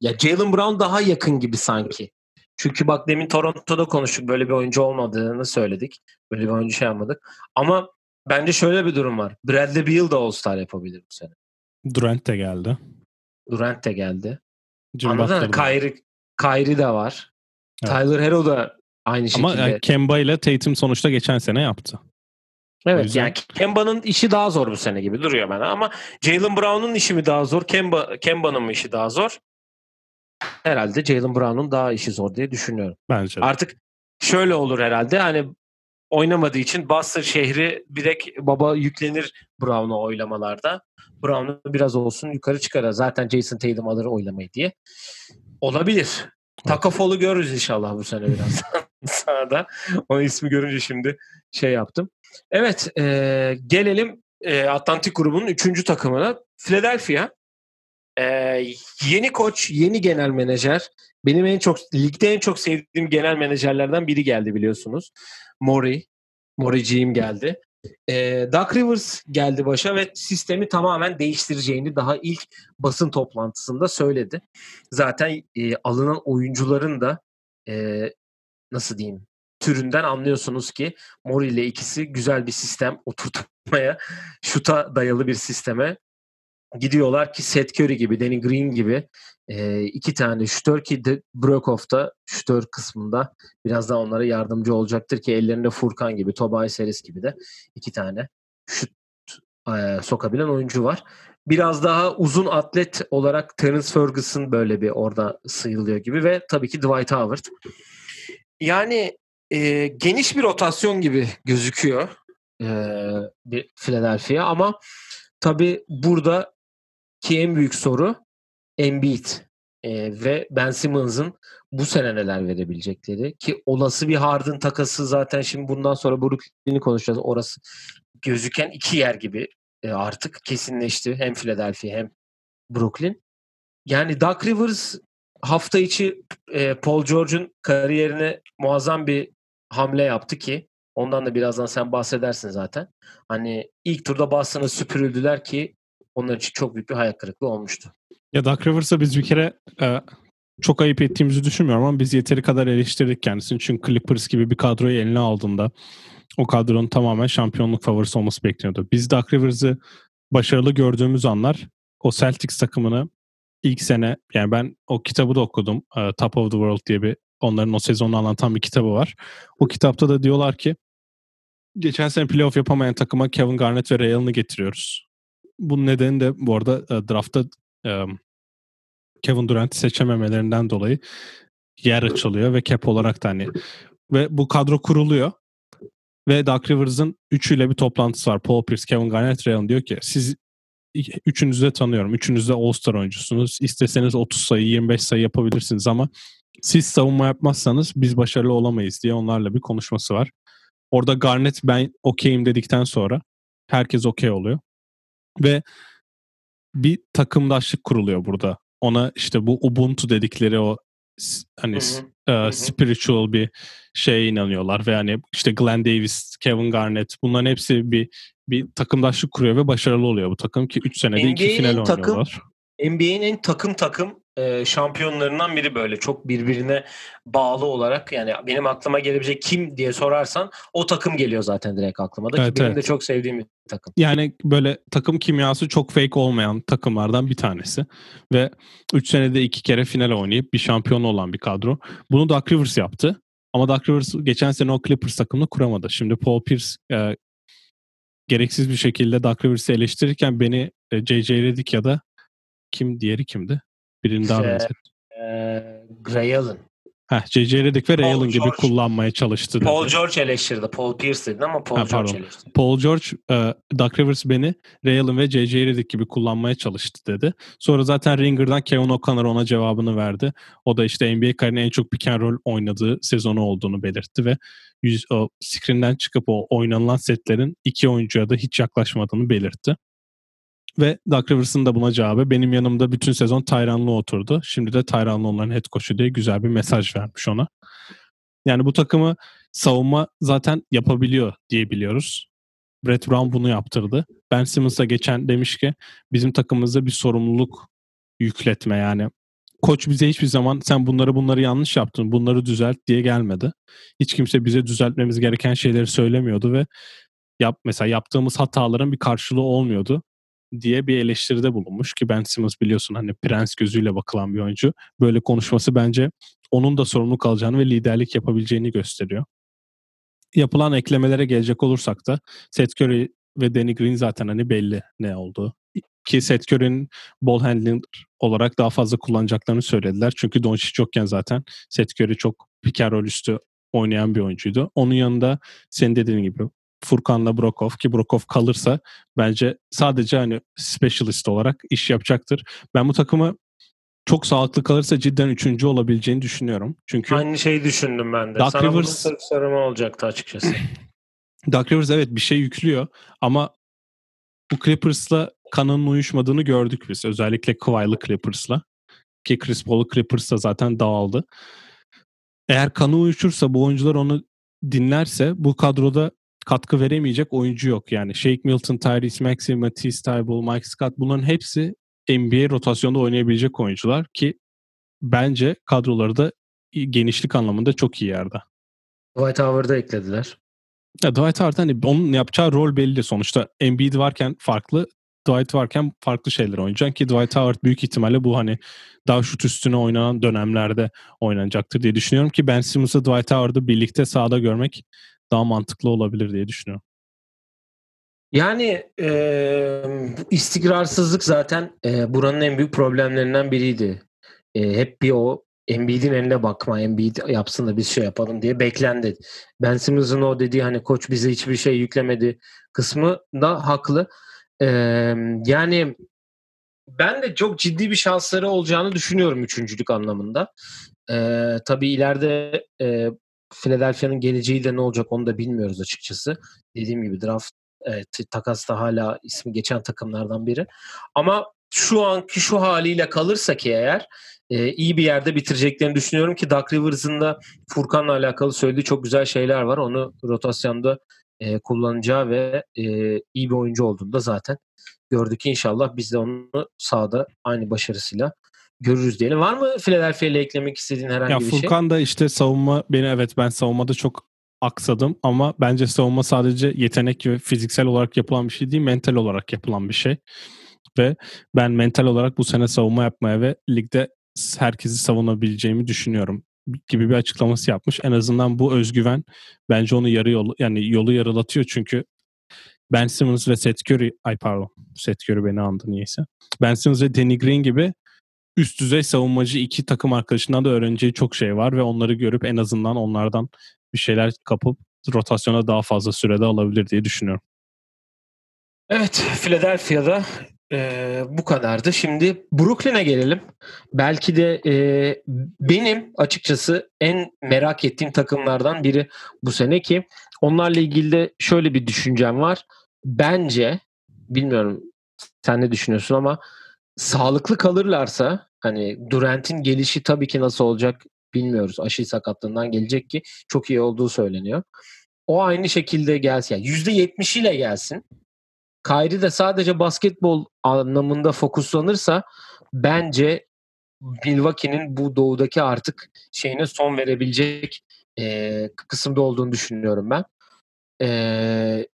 ya Jalen Brown daha yakın gibi sanki. Çünkü bak demin Toronto'da konuştuk. Böyle bir oyuncu olmadığını söyledik. Böyle bir oyuncu şey yapmadık. Ama bence şöyle bir durum var. Bradley Beal da All-Star yapabilir bu sene. Durant de geldi. Durant de geldi. Jim Anladın mı? Kyrie, Kyrie de var. Evet. Tyler Hero da aynı şekilde. Ama Kemba ile Tatum sonuçta geçen sene yaptı. Evet yüzden... yani Kemba'nın işi daha zor bu sene gibi duruyor bana ama Jalen Brown'un işi mi daha zor, Kemba Kemba'nın mı işi daha zor? Herhalde Jalen Brown'un daha işi zor diye düşünüyorum. Bence de. Artık şöyle olur herhalde hani oynamadığı için Boston şehri direkt baba yüklenir Brown'a oylamalarda. Brown'u biraz olsun yukarı çıkarır. Zaten Jason Tatum alır oylamayı diye. Olabilir. Takafolu görürüz inşallah bu sene biraz sahada. Onun ismi görünce şimdi şey yaptım. Evet e, gelelim e, Atlantik grubunun üçüncü takımına. Philadelphia. E, yeni koç, yeni genel menajer. Benim en çok ligde en çok sevdiğim genel menajerlerden biri geldi biliyorsunuz. Mori. Moriciğim geldi. E, Doug Rivers geldi başa ve sistemi tamamen değiştireceğini daha ilk basın toplantısında söyledi. Zaten e, alınan oyuncuların da e, nasıl diyeyim türünden anlıyorsunuz ki Mori ile ikisi güzel bir sistem oturtmaya, şuta dayalı bir sisteme gidiyorlar ki Seth Curry gibi, Danny Green gibi e, iki tane şütör ki de Brokov da şütör kısmında biraz daha onlara yardımcı olacaktır ki ellerinde Furkan gibi, Tobias Seris gibi de iki tane şut e, sokabilen oyuncu var. Biraz daha uzun atlet olarak Terence Ferguson böyle bir orada sıyrılıyor gibi ve tabii ki Dwight Howard. Yani e, geniş bir rotasyon gibi gözüküyor e, bir Philadelphia ama tabii burada ki en büyük soru Embiid e, ve Ben Simmons'ın bu sene neler verebilecekleri ki olası bir Harden takası zaten şimdi bundan sonra Brooklyn'i konuşacağız. Orası gözüken iki yer gibi e, artık kesinleşti. Hem Philadelphia hem Brooklyn. Yani Doug Rivers hafta içi e, Paul George'un kariyerine muazzam bir hamle yaptı ki ondan da birazdan sen bahsedersin zaten. Hani ilk turda Boston'a süpürüldüler ki onlar için çok büyük bir hayal kırıklığı olmuştu. Ya Doug Rivers'a biz bir kere e, çok ayıp ettiğimizi düşünmüyorum ama biz yeteri kadar eleştirdik kendisini. Çünkü Clippers gibi bir kadroyu eline aldığında o kadronun tamamen şampiyonluk favorisi olması bekleniyordu. Biz Doug Rivers'ı başarılı gördüğümüz anlar o Celtics takımını ilk sene yani ben o kitabı da okudum. Uh, Top of the World diye bir onların o sezonu anlatan bir kitabı var. O kitapta da diyorlar ki geçen sene playoff yapamayan takıma Kevin Garnett ve Ray Allen'ı getiriyoruz. Bunun nedeni de bu arada uh, draftta um, Kevin Durant'i seçememelerinden dolayı yer açılıyor ve cap olarak da hani ve bu kadro kuruluyor ve Doug Rivers'ın üçüyle bir toplantısı var. Paul Pierce, Kevin Garnett, Ray Allen diyor ki siz üçünüzü de tanıyorum. Üçünüz de All-Star oyuncusunuz. İsteseniz 30 sayı, 25 sayı yapabilirsiniz ama siz savunma yapmazsanız biz başarılı olamayız diye onlarla bir konuşması var. Orada Garnett ben okeyim dedikten sonra herkes okey oluyor. Ve bir takımdaşlık kuruluyor burada. Ona işte bu Ubuntu dedikleri o hani hı hı. E, spiritual bir şeye inanıyorlar ve hani işte Glenn Davis, Kevin Garnett bunların hepsi bir bir takımdaşlık kuruyor ve başarılı oluyor bu takım ki 3 senede NBA'nin iki final takım, oynuyorlar. NBA'nin en takım takım e, şampiyonlarından biri böyle çok birbirine bağlı olarak yani benim aklıma gelebilecek kim diye sorarsan o takım geliyor zaten direkt aklıma da evet, ki benim de çok sevdiğim bir takım. Yani böyle takım kimyası çok fake olmayan takımlardan bir tanesi ve 3 senede iki kere final oynayıp bir şampiyon olan bir kadro. Bunu Doug Rivers yaptı. Ama Doug Rivers geçen sene o Clippers takımını kuramadı. Şimdi Paul Pierce e, gereksiz bir şekilde Doug Rivers'ı eleştirirken beni e, J.J. Redick ya da kim diğeri kimdi? Birini daha benzetti. E, Gray Allen. Heh, J.J. Redick ve Ray Allen gibi kullanmaya çalıştı. Paul dedi. George eleştirdi. Paul Pierce dedin ama Paul ha, George eleştirdi. Paul George, uh, Doug Rivers beni Ray Allen ve J.J. Redick gibi kullanmaya çalıştı dedi. Sonra zaten Ringer'dan Kevin O'Connor ona cevabını verdi. O da işte NBA kariyerinin en çok pick and roll oynadığı sezonu olduğunu belirtti ve yüz, o screen'den çıkıp o oynanılan setlerin iki oyuncuya da hiç yaklaşmadığını belirtti. Ve Doug Rivers'ın da buna cevabı benim yanımda bütün sezon Tyron'la oturdu. Şimdi de Tyron'la onların head coach'u diye güzel bir mesaj vermiş ona. Yani bu takımı savunma zaten yapabiliyor diye biliyoruz. Brett Brown bunu yaptırdı. Ben Simmons'a geçen demiş ki bizim takımımızda bir sorumluluk yükletme yani. Koç bize hiçbir zaman sen bunları bunları yanlış yaptın, bunları düzelt diye gelmedi. Hiç kimse bize düzeltmemiz gereken şeyleri söylemiyordu ve yap mesela yaptığımız hataların bir karşılığı olmuyordu diye bir eleştiride bulunmuş ki Ben Simmons biliyorsun hani prens gözüyle bakılan bir oyuncu. Böyle konuşması bence onun da sorumluluk alacağını ve liderlik yapabileceğini gösteriyor. Yapılan eklemelere gelecek olursak da Seth Curry ve Danny Green zaten hani belli ne oldu. Ki Seth Curry'nin ball handling olarak daha fazla kullanacaklarını söylediler. Çünkü Doncic yokken zaten Seth Curry çok pick üstü oynayan bir oyuncuydu. Onun yanında senin dediğin gibi Furkan'la Brokov ki Brokov kalırsa bence sadece hani specialist olarak iş yapacaktır. Ben bu takımı çok sağlıklı kalırsa cidden üçüncü olabileceğini düşünüyorum. Çünkü aynı şeyi düşündüm ben de. Doug Sana Rivers, bunun olacaktı açıkçası. Doug Rivers evet bir şey yüklüyor ama bu Clippers'la kanının uyuşmadığını gördük biz. Özellikle Kawhi'lı Clippers'la. Ki Chris Paul'u Clippers'la zaten dağıldı. Eğer kanı uyuşursa bu oyuncular onu dinlerse bu kadroda katkı veremeyecek oyuncu yok. Yani Shake Milton, Tyrese Maxey, Matisse Thybulle, Mike Scott bunların hepsi NBA rotasyonda oynayabilecek oyuncular ki bence kadroları da genişlik anlamında çok iyi yerde. Dwight Howard'ı eklediler. Ya Dwight Howard hani onun yapacağı rol belli sonuçta. Embiid varken farklı, Dwight varken farklı şeyler oynayacaksın ki Dwight Howard büyük ihtimalle bu hani daha şut üstüne oynanan dönemlerde oynanacaktır diye düşünüyorum ki Ben Simmons'ı Dwight Howard'ı birlikte sahada görmek daha mantıklı olabilir diye düşünüyorum. Yani e, istikrarsızlık zaten e, buranın en büyük problemlerinden biriydi. E, hep bir o Embiid'in eline bakma, Embiid yapsın da biz şey yapalım diye beklendi. Ben Simmons'ın o dediği hani koç bize hiçbir şey yüklemedi kısmı da haklı. Ee, yani ben de çok ciddi bir şansları olacağını düşünüyorum üçüncülük anlamında. Ee, tabii ileride e, Philadelphia'nın geleceği de ne olacak onu da bilmiyoruz açıkçası. Dediğim gibi draft evet, takasta hala ismi geçen takımlardan biri. Ama şu anki şu haliyle kalırsa ki eğer e, iyi bir yerde bitireceklerini düşünüyorum ki Duck Rivers'ın da Furkan'la alakalı söylediği çok güzel şeyler var. Onu rotasyonda e, kullanacağı ve e, iyi bir oyuncu olduğunda zaten gördük inşallah biz de onu sahada aynı başarısıyla görürüz diyelim. Var mı Philadelphia ile eklemek istediğin herhangi ya bir şey? Furkan da işte savunma beni evet ben savunmada çok aksadım ama bence savunma sadece yetenek ve fiziksel olarak yapılan bir şey değil mental olarak yapılan bir şey. Ve ben mental olarak bu sene savunma yapmaya ve ligde herkesi savunabileceğimi düşünüyorum gibi bir açıklaması yapmış. En azından bu özgüven bence onu yarı yolu yani yolu yarılatıyor çünkü Ben Simmons ve Seth Curry ay pardon Seth Curry beni andı niyeyse. Ben Simmons ve Danny Green gibi üst düzey savunmacı iki takım arkadaşından da öğreneceği çok şey var ve onları görüp en azından onlardan bir şeyler kapıp rotasyona daha fazla sürede alabilir diye düşünüyorum. Evet, Philadelphia'da e, bu kadardı. Şimdi Brooklyn'e gelelim. Belki de e, benim açıkçası en merak ettiğim takımlardan biri bu sene ki onlarla ilgili de şöyle bir düşüncem var. Bence bilmiyorum sen ne düşünüyorsun ama sağlıklı kalırlarsa hani Durant'in gelişi tabii ki nasıl olacak bilmiyoruz. Aşı sakatlığından gelecek ki çok iyi olduğu söyleniyor. O aynı şekilde gelsin. Yani %70 ile gelsin. Kyrie de sadece basketbol anlamında fokuslanırsa bence Milwaukee'nin bu doğudaki artık şeyine son verebilecek e, kısımda olduğunu düşünüyorum ben. E,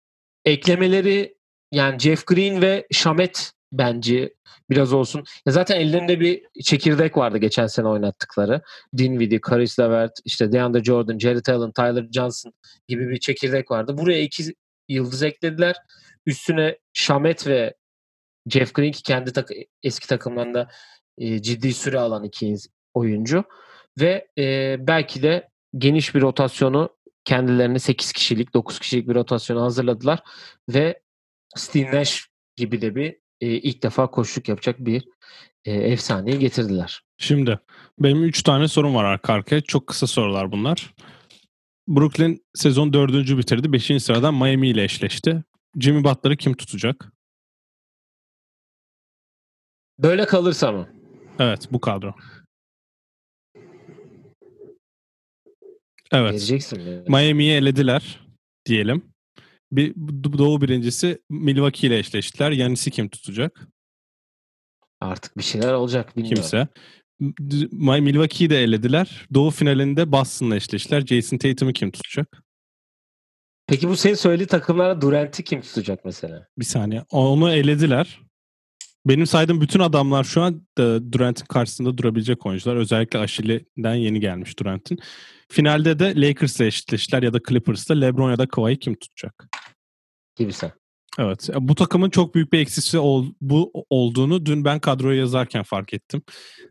eklemeleri yani Jeff Green ve Shamet bence biraz olsun. Ya zaten ellerinde bir çekirdek vardı geçen sene oynattıkları. Dinwiddie, Caris LeVert, işte DeAndre Jordan, Jared Allen, Tyler Johnson gibi bir çekirdek vardı. Buraya iki yıldız eklediler. Üstüne Shamet ve Jeff Green ki kendi tak eski takımlarında e, ciddi süre alan iki oyuncu ve e, belki de geniş bir rotasyonu kendilerine 8 kişilik 9 kişilik bir rotasyonu hazırladılar ve Steve Nash gibi de bir e, ilk defa koşluk yapacak bir e, efsaneyi getirdiler. Şimdi benim 3 tane sorum var arka arkaya. Çok kısa sorular bunlar. Brooklyn sezon 4. bitirdi. 5. sıradan Miami ile eşleşti. Jimmy Butler'ı kim tutacak? Böyle kalırsa mı? Evet bu kadro. Evet. Miami'yi elediler diyelim. Bir doğu birincisi Milwaukee ile eşleştiler. Yanis'i kim tutacak? Artık bir şeyler olacak bilmiyorum. Kimse. Milwaukee'yi de elediler. Doğu finalinde Boston'la eşleştiler. Jason Tatum'u kim tutacak? Peki bu senin söylediği takımlara Durant'i kim tutacak mesela? Bir saniye. Onu elediler. Benim saydığım bütün adamlar şu an e, Durant'in karşısında durabilecek oyuncular. Özellikle Aşili'den yeni gelmiş Durant'in. Finalde de Lakers'la eşitleştiler ya da Clippers'la LeBron ya da Kawhi kim tutacak? Gibisi. Evet. Bu takımın çok büyük bir eksisi ol, bu olduğunu dün ben kadroyu yazarken fark ettim.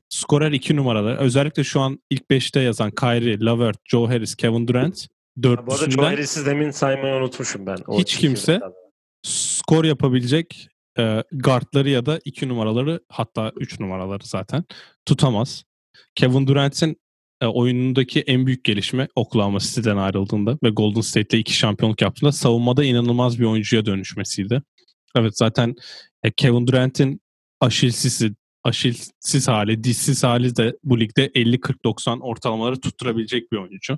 Skorer 2 numaralı. Özellikle şu an ilk 5'te yazan Kyrie, Lavert, Joe Harris, Kevin Durant. Dörtlüsünden, bu arada Joe Harris'i demin saymayı unutmuşum ben. O hiç kimse skor yapabilecek e, guardları ya da 2 numaraları hatta 3 numaraları zaten tutamaz. Kevin Durant'in e, oyunundaki en büyük gelişme Oklahoma City'den ayrıldığında ve Golden State'te iki şampiyonluk yaptığında savunmada inanılmaz bir oyuncuya dönüşmesiydi. Evet zaten e, Kevin Durant'in aşilsiz, aşilsiz hali, dişsiz hali de bu ligde 50-40-90 ortalamaları tutturabilecek bir oyuncu.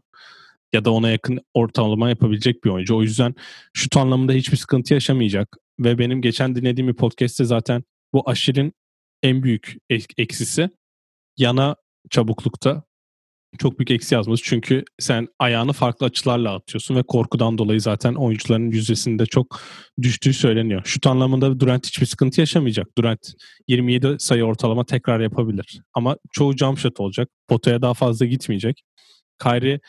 Ya da ona yakın ortalama yapabilecek bir oyuncu. O yüzden şut anlamında hiçbir sıkıntı yaşamayacak. Ve benim geçen dinlediğim bir podcast'te zaten bu aşilin en büyük eksisi yana çabuklukta çok büyük eksi yazması. Çünkü sen ayağını farklı açılarla atıyorsun ve korkudan dolayı zaten oyuncuların yüzdesinde çok düştüğü söyleniyor. Şut anlamında Durant hiçbir sıkıntı yaşamayacak. Durant 27 sayı ortalama tekrar yapabilir. Ama çoğu jump shot olacak. Potaya daha fazla gitmeyecek. Kyrie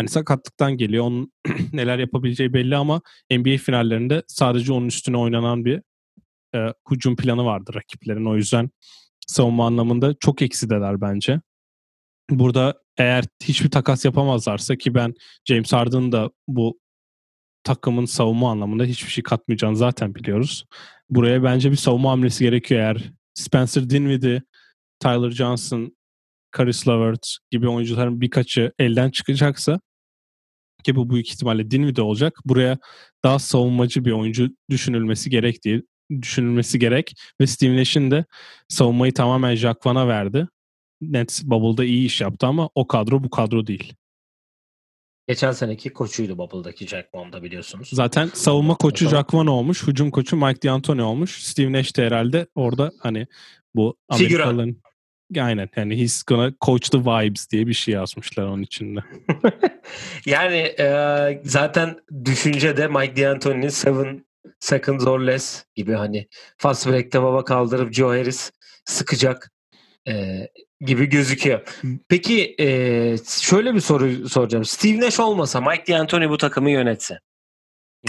hani sakatlıktan geliyor. Onun neler yapabileceği belli ama NBA finallerinde sadece onun üstüne oynanan bir e, hücum planı vardır rakiplerin. O yüzden savunma anlamında çok eksideler bence. Burada eğer hiçbir takas yapamazlarsa ki ben James Harden'ın da bu takımın savunma anlamında hiçbir şey katmayacağını zaten biliyoruz. Buraya bence bir savunma hamlesi gerekiyor eğer Spencer Dinwiddie, Tyler Johnson, Caris LeVert gibi oyuncuların birkaçı elden çıkacaksa ki bu büyük ihtimalle Dinwiddie olacak. Buraya daha savunmacı bir oyuncu düşünülmesi gerek diye düşünülmesi gerek ve Steve Nash'in de savunmayı tamamen Jacques Van'a verdi. Nets Bubble'da iyi iş yaptı ama o kadro bu kadro değil. Geçen seneki koçuydu Bubble'daki Jack Vaughn'da biliyorsunuz. Zaten savunma koçu Jack Vaughn olmuş. Hücum koçu Mike D'Antoni olmuş. Steve Nash de herhalde orada hani bu Amerikalıların Aynen yani he's gonna coach the vibes diye bir şey yazmışlar onun içinde. yani e, zaten düşünce de Mike D'Antoni'nin seven seconds or less gibi hani fast break'te baba kaldırıp Joe Harris sıkacak e, gibi gözüküyor. Peki e, şöyle bir soru soracağım. Steve Nash olmasa Mike D'Antoni bu takımı yönetse.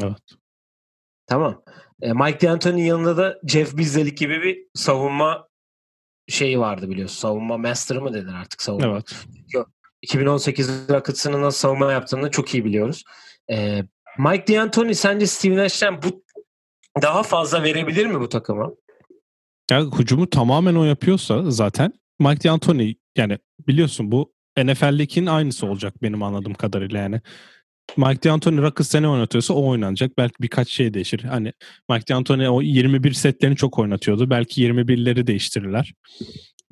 Evet. Tamam. E, Mike D'Antoni'nin yanında da Jeff Bizdelik gibi bir savunma şeyi vardı biliyorsun. Savunma master'ı mı denir artık savunma? Evet. 2018 Rockets'ının nasıl savunma yaptığını çok iyi biliyoruz. E, Mike D'Antoni sence Steve Nash'ten bu daha fazla verebilir mi bu takıma? Ya hücumu tamamen o yapıyorsa zaten Mike D'Antoni yani biliyorsun bu NFL'dekinin aynısı olacak benim anladığım kadarıyla yani. Mike D'Antoni Rockets sene oynatıyorsa o oynanacak. Belki birkaç şey değişir. Hani Mike D'Antoni o 21 setlerini çok oynatıyordu. Belki 21'leri değiştirirler.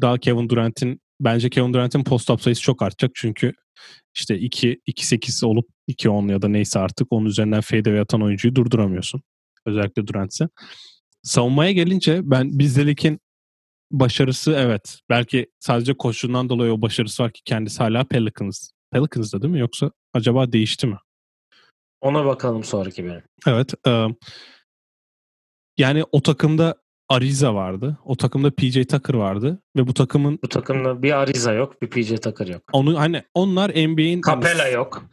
Daha Kevin Durant'in bence Kevin Durant'in post-up sayısı çok artacak. Çünkü işte 2 2-8 olup 2-10 ya da neyse artık onun üzerinden fadeaway atan oyuncuyu durduramıyorsun. Özellikle Durant'se. Savunmaya gelince ben Bizdelik'in başarısı evet. Belki sadece koşundan dolayı o başarısı var ki kendisi hala Pelicans. Pelicans'da değil mi? Yoksa acaba değişti mi? Ona bakalım sonraki bölüm. Evet. E, yani o takımda Ariza vardı. O takımda PJ Tucker vardı ve bu takımın bu takımda bir Ariza yok, bir PJ Tucker yok. Onu hani onlar NBA'in Capella hani, yok.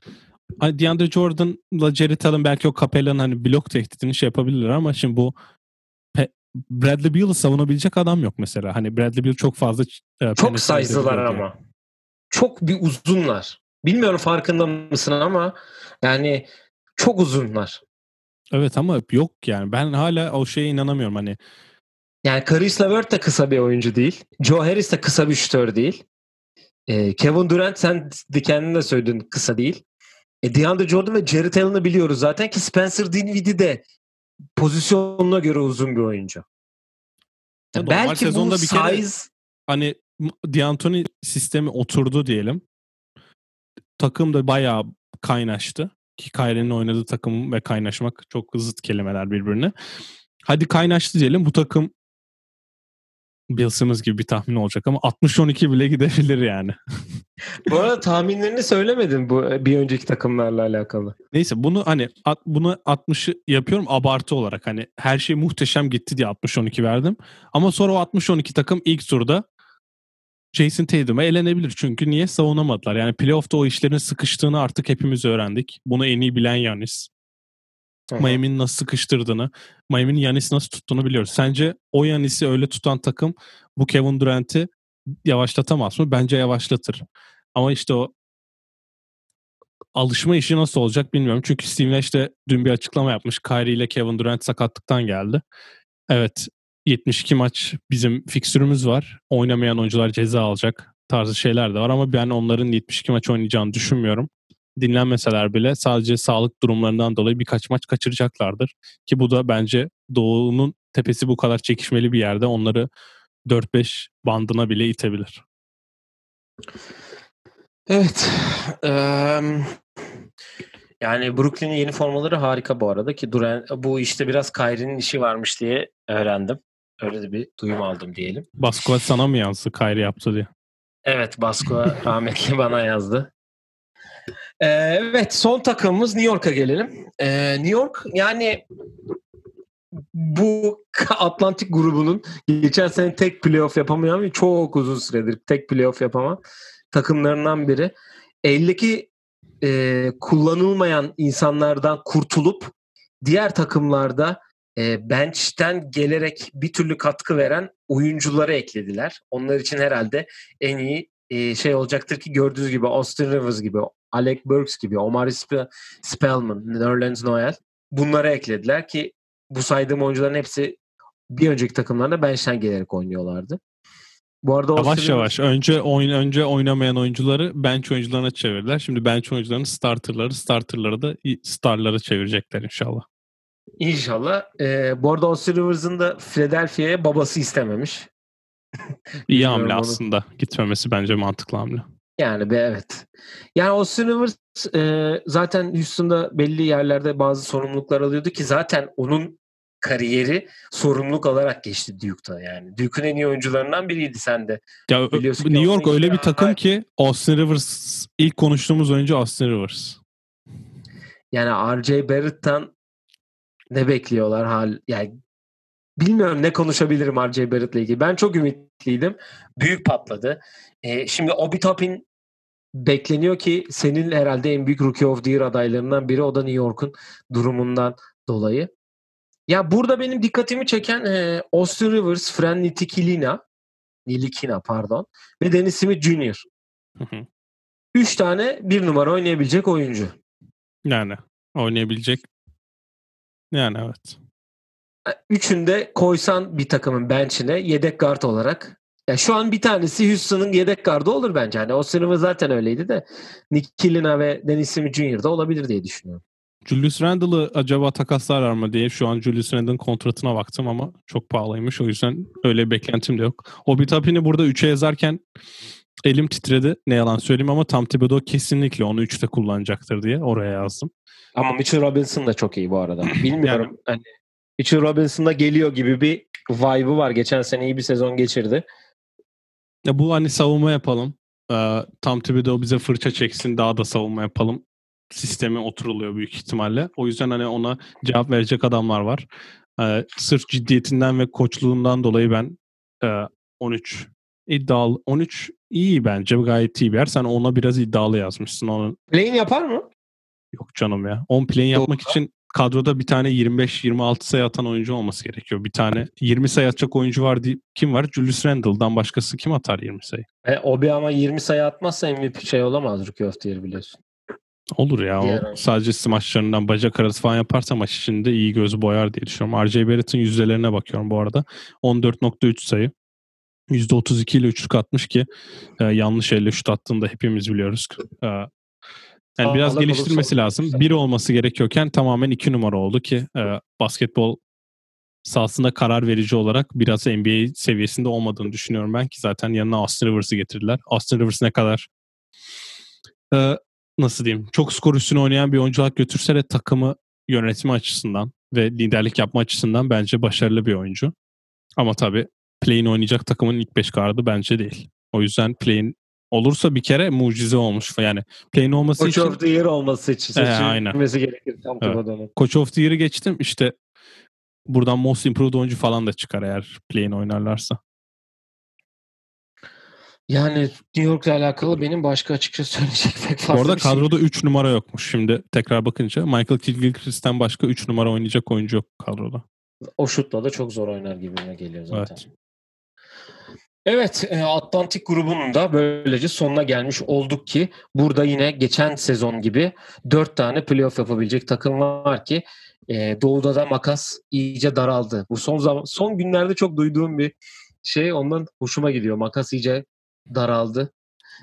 DeAndre Jordan'la Jerry Allen belki o Capella'nın hani blok tehditini şey yapabilirler ama şimdi bu Bradley Beal'ı savunabilecek adam yok mesela. Hani Bradley Beal çok fazla e, çok size'lılar ama. Çok bir uzunlar. Bilmiyorum farkında mısın ama yani çok uzunlar. Evet ama yok yani. Ben hala o şeye inanamıyorum hani. Yani Caris LeVert de kısa bir oyuncu değil. Joe Harris de kısa bir şütör değil. Ee, Kevin Durant sen de kendin de söyledin kısa değil. E, DeAndre Jordan ve Jared Allen'ı biliyoruz zaten ki Spencer Dinwiddie de pozisyonuna göre uzun bir oyuncu. Ya belki bu bir size kere, hani D'Antoni sistemi oturdu diyelim. Takım da bayağı kaynaştı. Ki Kyrie'nin oynadığı takım ve kaynaşmak çok zıt kelimeler birbirine. Hadi kaynaştı diyelim. Bu takım Bill Simmons gibi bir tahmin olacak ama 60-12 bile gidebilir yani. bu arada tahminlerini söylemedin bu bir önceki takımlarla alakalı. Neyse bunu hani at, bunu 60'ı yapıyorum abartı olarak. Hani her şey muhteşem gitti diye 60-12 verdim. Ama sonra o 60-12 takım ilk turda Jason Tatum'a elenebilir. Çünkü niye savunamadılar? Yani playoff'ta o işlerin sıkıştığını artık hepimiz öğrendik. Bunu en iyi bilen Yanis. Miami'nin nasıl sıkıştırdığını, Miami'nin Yanis'i nasıl tuttuğunu biliyoruz. Sence o Yanis'i öyle tutan takım bu Kevin Durant'i yavaşlatamaz mı? Bence yavaşlatır. Ama işte o alışma işi nasıl olacak bilmiyorum. Çünkü Steve Nash de dün bir açıklama yapmış. Kyrie ile Kevin Durant sakatlıktan geldi. Evet 72 maç bizim fikstürümüz var. Oynamayan oyuncular ceza alacak tarzı şeyler de var ama ben onların 72 maç oynayacağını düşünmüyorum dinlenmeseler bile sadece sağlık durumlarından dolayı birkaç maç kaçıracaklardır. Ki bu da bence Doğu'nun tepesi bu kadar çekişmeli bir yerde onları 4-5 bandına bile itebilir. Evet. yani Brooklyn'in yeni formaları harika bu arada ki Duran bu işte biraz Kyrie'nin işi varmış diye öğrendim. Öyle de bir duyum aldım diyelim. Baskuat sana mı yansıdı Kyrie yaptı diye? Evet Basko rahmetli bana yazdı. Ee, evet son takımımız New York'a gelelim. Ee, New York yani bu Atlantik grubunun geçen sene tek playoff yapamayan çok uzun süredir tek playoff yapama takımlarından biri. Eldeki e, kullanılmayan insanlardan kurtulup diğer takımlarda e, bench'ten gelerek bir türlü katkı veren oyuncuları eklediler. Onlar için herhalde en iyi e, şey olacaktır ki gördüğünüz gibi Austin Rivers gibi, Alec Burks gibi, Omar Sp- Spellman, Nerlens Noel bunları eklediler ki bu saydığım oyuncuların hepsi bir önceki takımlarda bench'ten gelerek oynuyorlardı. Bu arada yavaş Austin yavaş önce oyun önce oynamayan oyuncuları bench oyuncularına çevirdiler. Şimdi bench oyuncularını starterları, starterları da starları çevirecekler inşallah. İnşallah. Ee, bu arada Austin Rivers'ın da Philadelphia'ya babası istememiş. İyi hamle onu. aslında. Gitmemesi bence mantıklı hamle. Yani be evet. Yani Austin Rivers e, zaten Houston'da belli yerlerde bazı sorumluluklar alıyordu ki zaten onun kariyeri sorumluluk alarak geçti Duke'da yani. Duke'un en iyi oyuncularından biriydi sen de. Ya, Biliyorsun New York öyle bir takım ki Austin Rivers ilk konuştuğumuz oyuncu Austin Rivers. Yani RJ Barrett'tan ne bekliyorlar hal yani bilmiyorum ne konuşabilirim RJ Barrett'la ilgili. Ben çok ümitliydim. Büyük patladı. Ee, şimdi Obi Toppin bekleniyor ki senin herhalde en büyük Rookie of the Year adaylarından biri. O da New York'un durumundan dolayı. Ya burada benim dikkatimi çeken e, Austin Rivers, Fran Nitikilina, Nilikina pardon ve Dennis Smith Jr. Üç tane bir numara oynayabilecek oyuncu. Yani oynayabilecek. Yani evet. E, üçünde koysan bir takımın bench'ine yedek guard olarak. Ya şu an bir tanesi Houston'ın yedek gardı olur bence. Hani o sınıfı zaten öyleydi de Nick Killina ve Dennis Smith Jr. da olabilir diye düşünüyorum. Julius Randle'ı acaba takaslarlar mı diye şu an Julius Randle'ın kontratına baktım ama çok pahalıymış. O yüzden öyle beklentim de yok. O Bitapin'i burada 3'e yazarken elim titredi. Ne yalan söyleyeyim ama Tam Thibodeau kesinlikle onu 3'te kullanacaktır diye oraya yazdım. Ama Mitchell Robinson da çok iyi bu arada. Bilmiyorum. yani, hani Mitchell Robinson da geliyor gibi bir vibe'ı var. Geçen sene iyi bir sezon geçirdi. Ya bu hani savunma yapalım. Ee, Tam Thibodeau bize fırça çeksin daha da savunma yapalım sistemi oturuluyor büyük ihtimalle. O yüzden hani ona cevap verecek adamlar var. Ee, sırf ciddiyetinden ve koçluğundan dolayı ben e, 13 iddialı 13 iyi bence gayet iyi bir yer. Sen ona biraz iddialı yazmışsın. Onun... Play'in yapar mı? Yok canım ya. 10 play'in yapmak için kadroda bir tane 25-26 sayı atan oyuncu olması gerekiyor. Bir tane 20 sayı atacak oyuncu var diye kim var? Julius Randle'dan başkası kim atar 20 sayı? E, o bir ama 20 sayı atmazsa MVP şey olamaz Rookie of the Year biliyorsun. Olur ya. O sadece smaçlarından bacak arası falan yaparsa maç içinde iyi göz boyar diye düşünüyorum. RJ Barrett'ın yüzdelerine bakıyorum bu arada. 14.3 sayı. %32 ile üçlük atmış ki e, yanlış elle şut attığında hepimiz biliyoruz. E, yani biraz geliştirmesi lazım. Bir olması gerekiyorken tamamen iki numara oldu ki e, basketbol sahasında karar verici olarak biraz NBA seviyesinde olmadığını düşünüyorum ben ki zaten yanına Austin Rivers'ı getirdiler. Austin Rivers ne kadar e, nasıl diyeyim çok skor üstüne oynayan bir oyuncu götürse de takımı yönetimi açısından ve liderlik yapma açısından bence başarılı bir oyuncu. Ama tabii play'in oynayacak takımın ilk 5 gardı bence değil. O yüzden play'in olursa bir kere mucize olmuş. Yani play'in olması Coach için... Coach of the Year olması için seçilmesi gerekir tam evet. Coach of the Year'ı geçtim. İşte buradan Most Improved oyuncu falan da çıkar eğer play'in oynarlarsa. Yani New York'la alakalı benim başka açıkça söyleyecek pek fazla Orada bir şey kadroda 3 numara yokmuş. Şimdi tekrar bakınca Michael Gilchrist'ten başka 3 numara oynayacak oyuncu yok kadroda. O şutla da çok zor oynar gibime geliyor zaten. Evet. Evet, e, Atlantik grubunun da böylece sonuna gelmiş olduk ki burada yine geçen sezon gibi dört tane playoff yapabilecek takım var ki e, Doğu'da da makas iyice daraldı. Bu son zaman son günlerde çok duyduğum bir şey ondan hoşuma gidiyor. Makas iyice daraldı.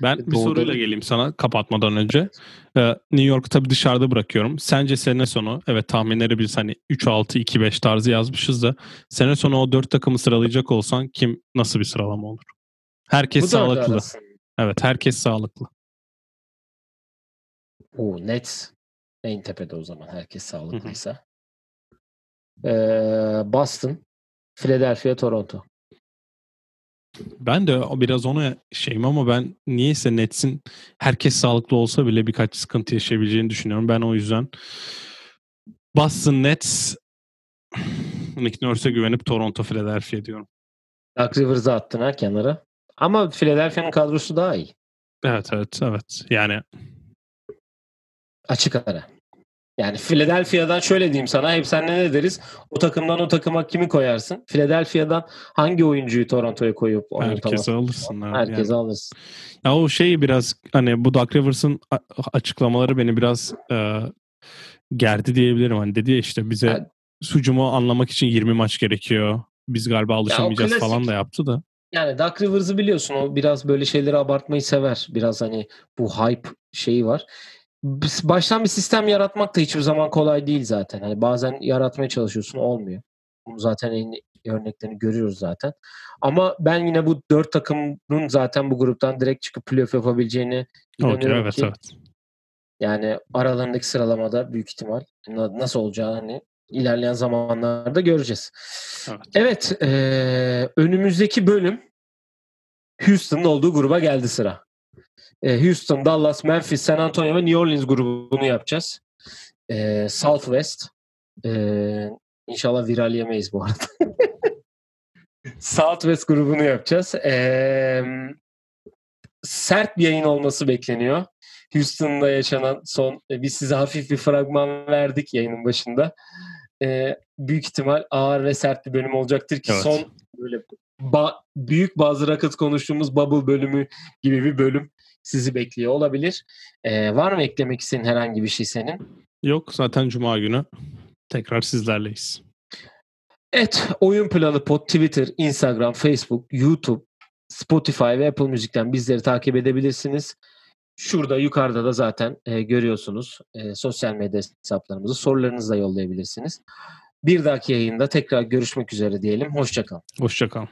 Ben bir Doğu'da soruyla da... geleyim sana kapatmadan önce. Ee, New York'u tabii dışarıda bırakıyorum. Sence sene sonu evet tahminleri biz hani 3-6-2-5 tarzı yazmışız da sene sonu o 4 takımı sıralayacak olsan kim nasıl bir sıralama olur? Herkes Bu sağlıklı. Evet herkes sağlıklı. O net en tepede o zaman herkes sağlıklıysa. Ee, Boston, Philadelphia, Toronto. Ben de biraz ona şeyim ama ben niyeyse Nets'in herkes sağlıklı olsa bile birkaç sıkıntı yaşayabileceğini düşünüyorum. Ben o yüzden Boston Nets Nick Nurse'e güvenip Toronto Philadelphia diyorum. Doug Rivers'ı attın ha kenara. Ama Philadelphia'nın kadrosu daha iyi. Evet evet evet. Yani Açık ara. Yani Philadelphia'dan şöyle diyeyim sana. Hep sen ne deriz? O takımdan o takıma kimi koyarsın? Philadelphia'dan hangi oyuncuyu Toronto'ya koyup herkese alırsın. abi. Herkese yani. alırsın. Ya o şey biraz hani bu Doug Rivers'ın açıklamaları beni biraz e, gerdi diyebilirim. Hani dedi ya işte bize Yani- sucumu anlamak için 20 maç gerekiyor. Biz galiba alışamayacağız klasik. falan da yaptı da. Yani Doug Rivers'ı biliyorsun. O biraz böyle şeyleri abartmayı sever. Biraz hani bu hype şeyi var. Baştan bir sistem yaratmak da hiçbir zaman kolay değil zaten. Hani bazen yaratmaya çalışıyorsun olmuyor. Bunu zaten en örneklerini görüyoruz zaten. Ama ben yine bu dört takımın zaten bu gruptan direkt çıkıp playoff yapabileceğini inanıyorum evet ki. evet. Yani aralarındaki sıralamada büyük ihtimal na- nasıl olacağını hani ilerleyen zamanlarda göreceğiz. Evet. Evet, eee, önümüzdeki bölüm Houston'ın olduğu gruba geldi sıra. Eee, Houston, Dallas, Memphis, San Antonio ve New Orleans grubunu yapacağız. Eee, Southwest. Eee inşallah viral yemeyiz bu arada. Southwest grubunu yapacağız. Eee, sert bir yayın olması bekleniyor. Houston'da yaşanan son e, biz size hafif bir fragman verdik yayının başında. Ee, büyük ihtimal ağır ve sert bir bölüm olacaktır ki Evet. son böyle ba- büyük bazı rakıt konuştuğumuz bubble bölümü gibi bir bölüm sizi bekliyor olabilir. Ee, var mı eklemek istediğin herhangi bir şey senin? Yok zaten Cuma günü tekrar sizlerleyiz. Evet, Oyun Planı Pod, Twitter, Instagram, Facebook, YouTube, Spotify ve Apple Müzik'ten bizleri takip edebilirsiniz. Şurada yukarıda da zaten e, görüyorsunuz e, sosyal medya hesaplarımızı. Sorularınızı da yollayabilirsiniz. Bir dahaki yayında tekrar görüşmek üzere diyelim. Hoşçakalın. Hoşçakalın.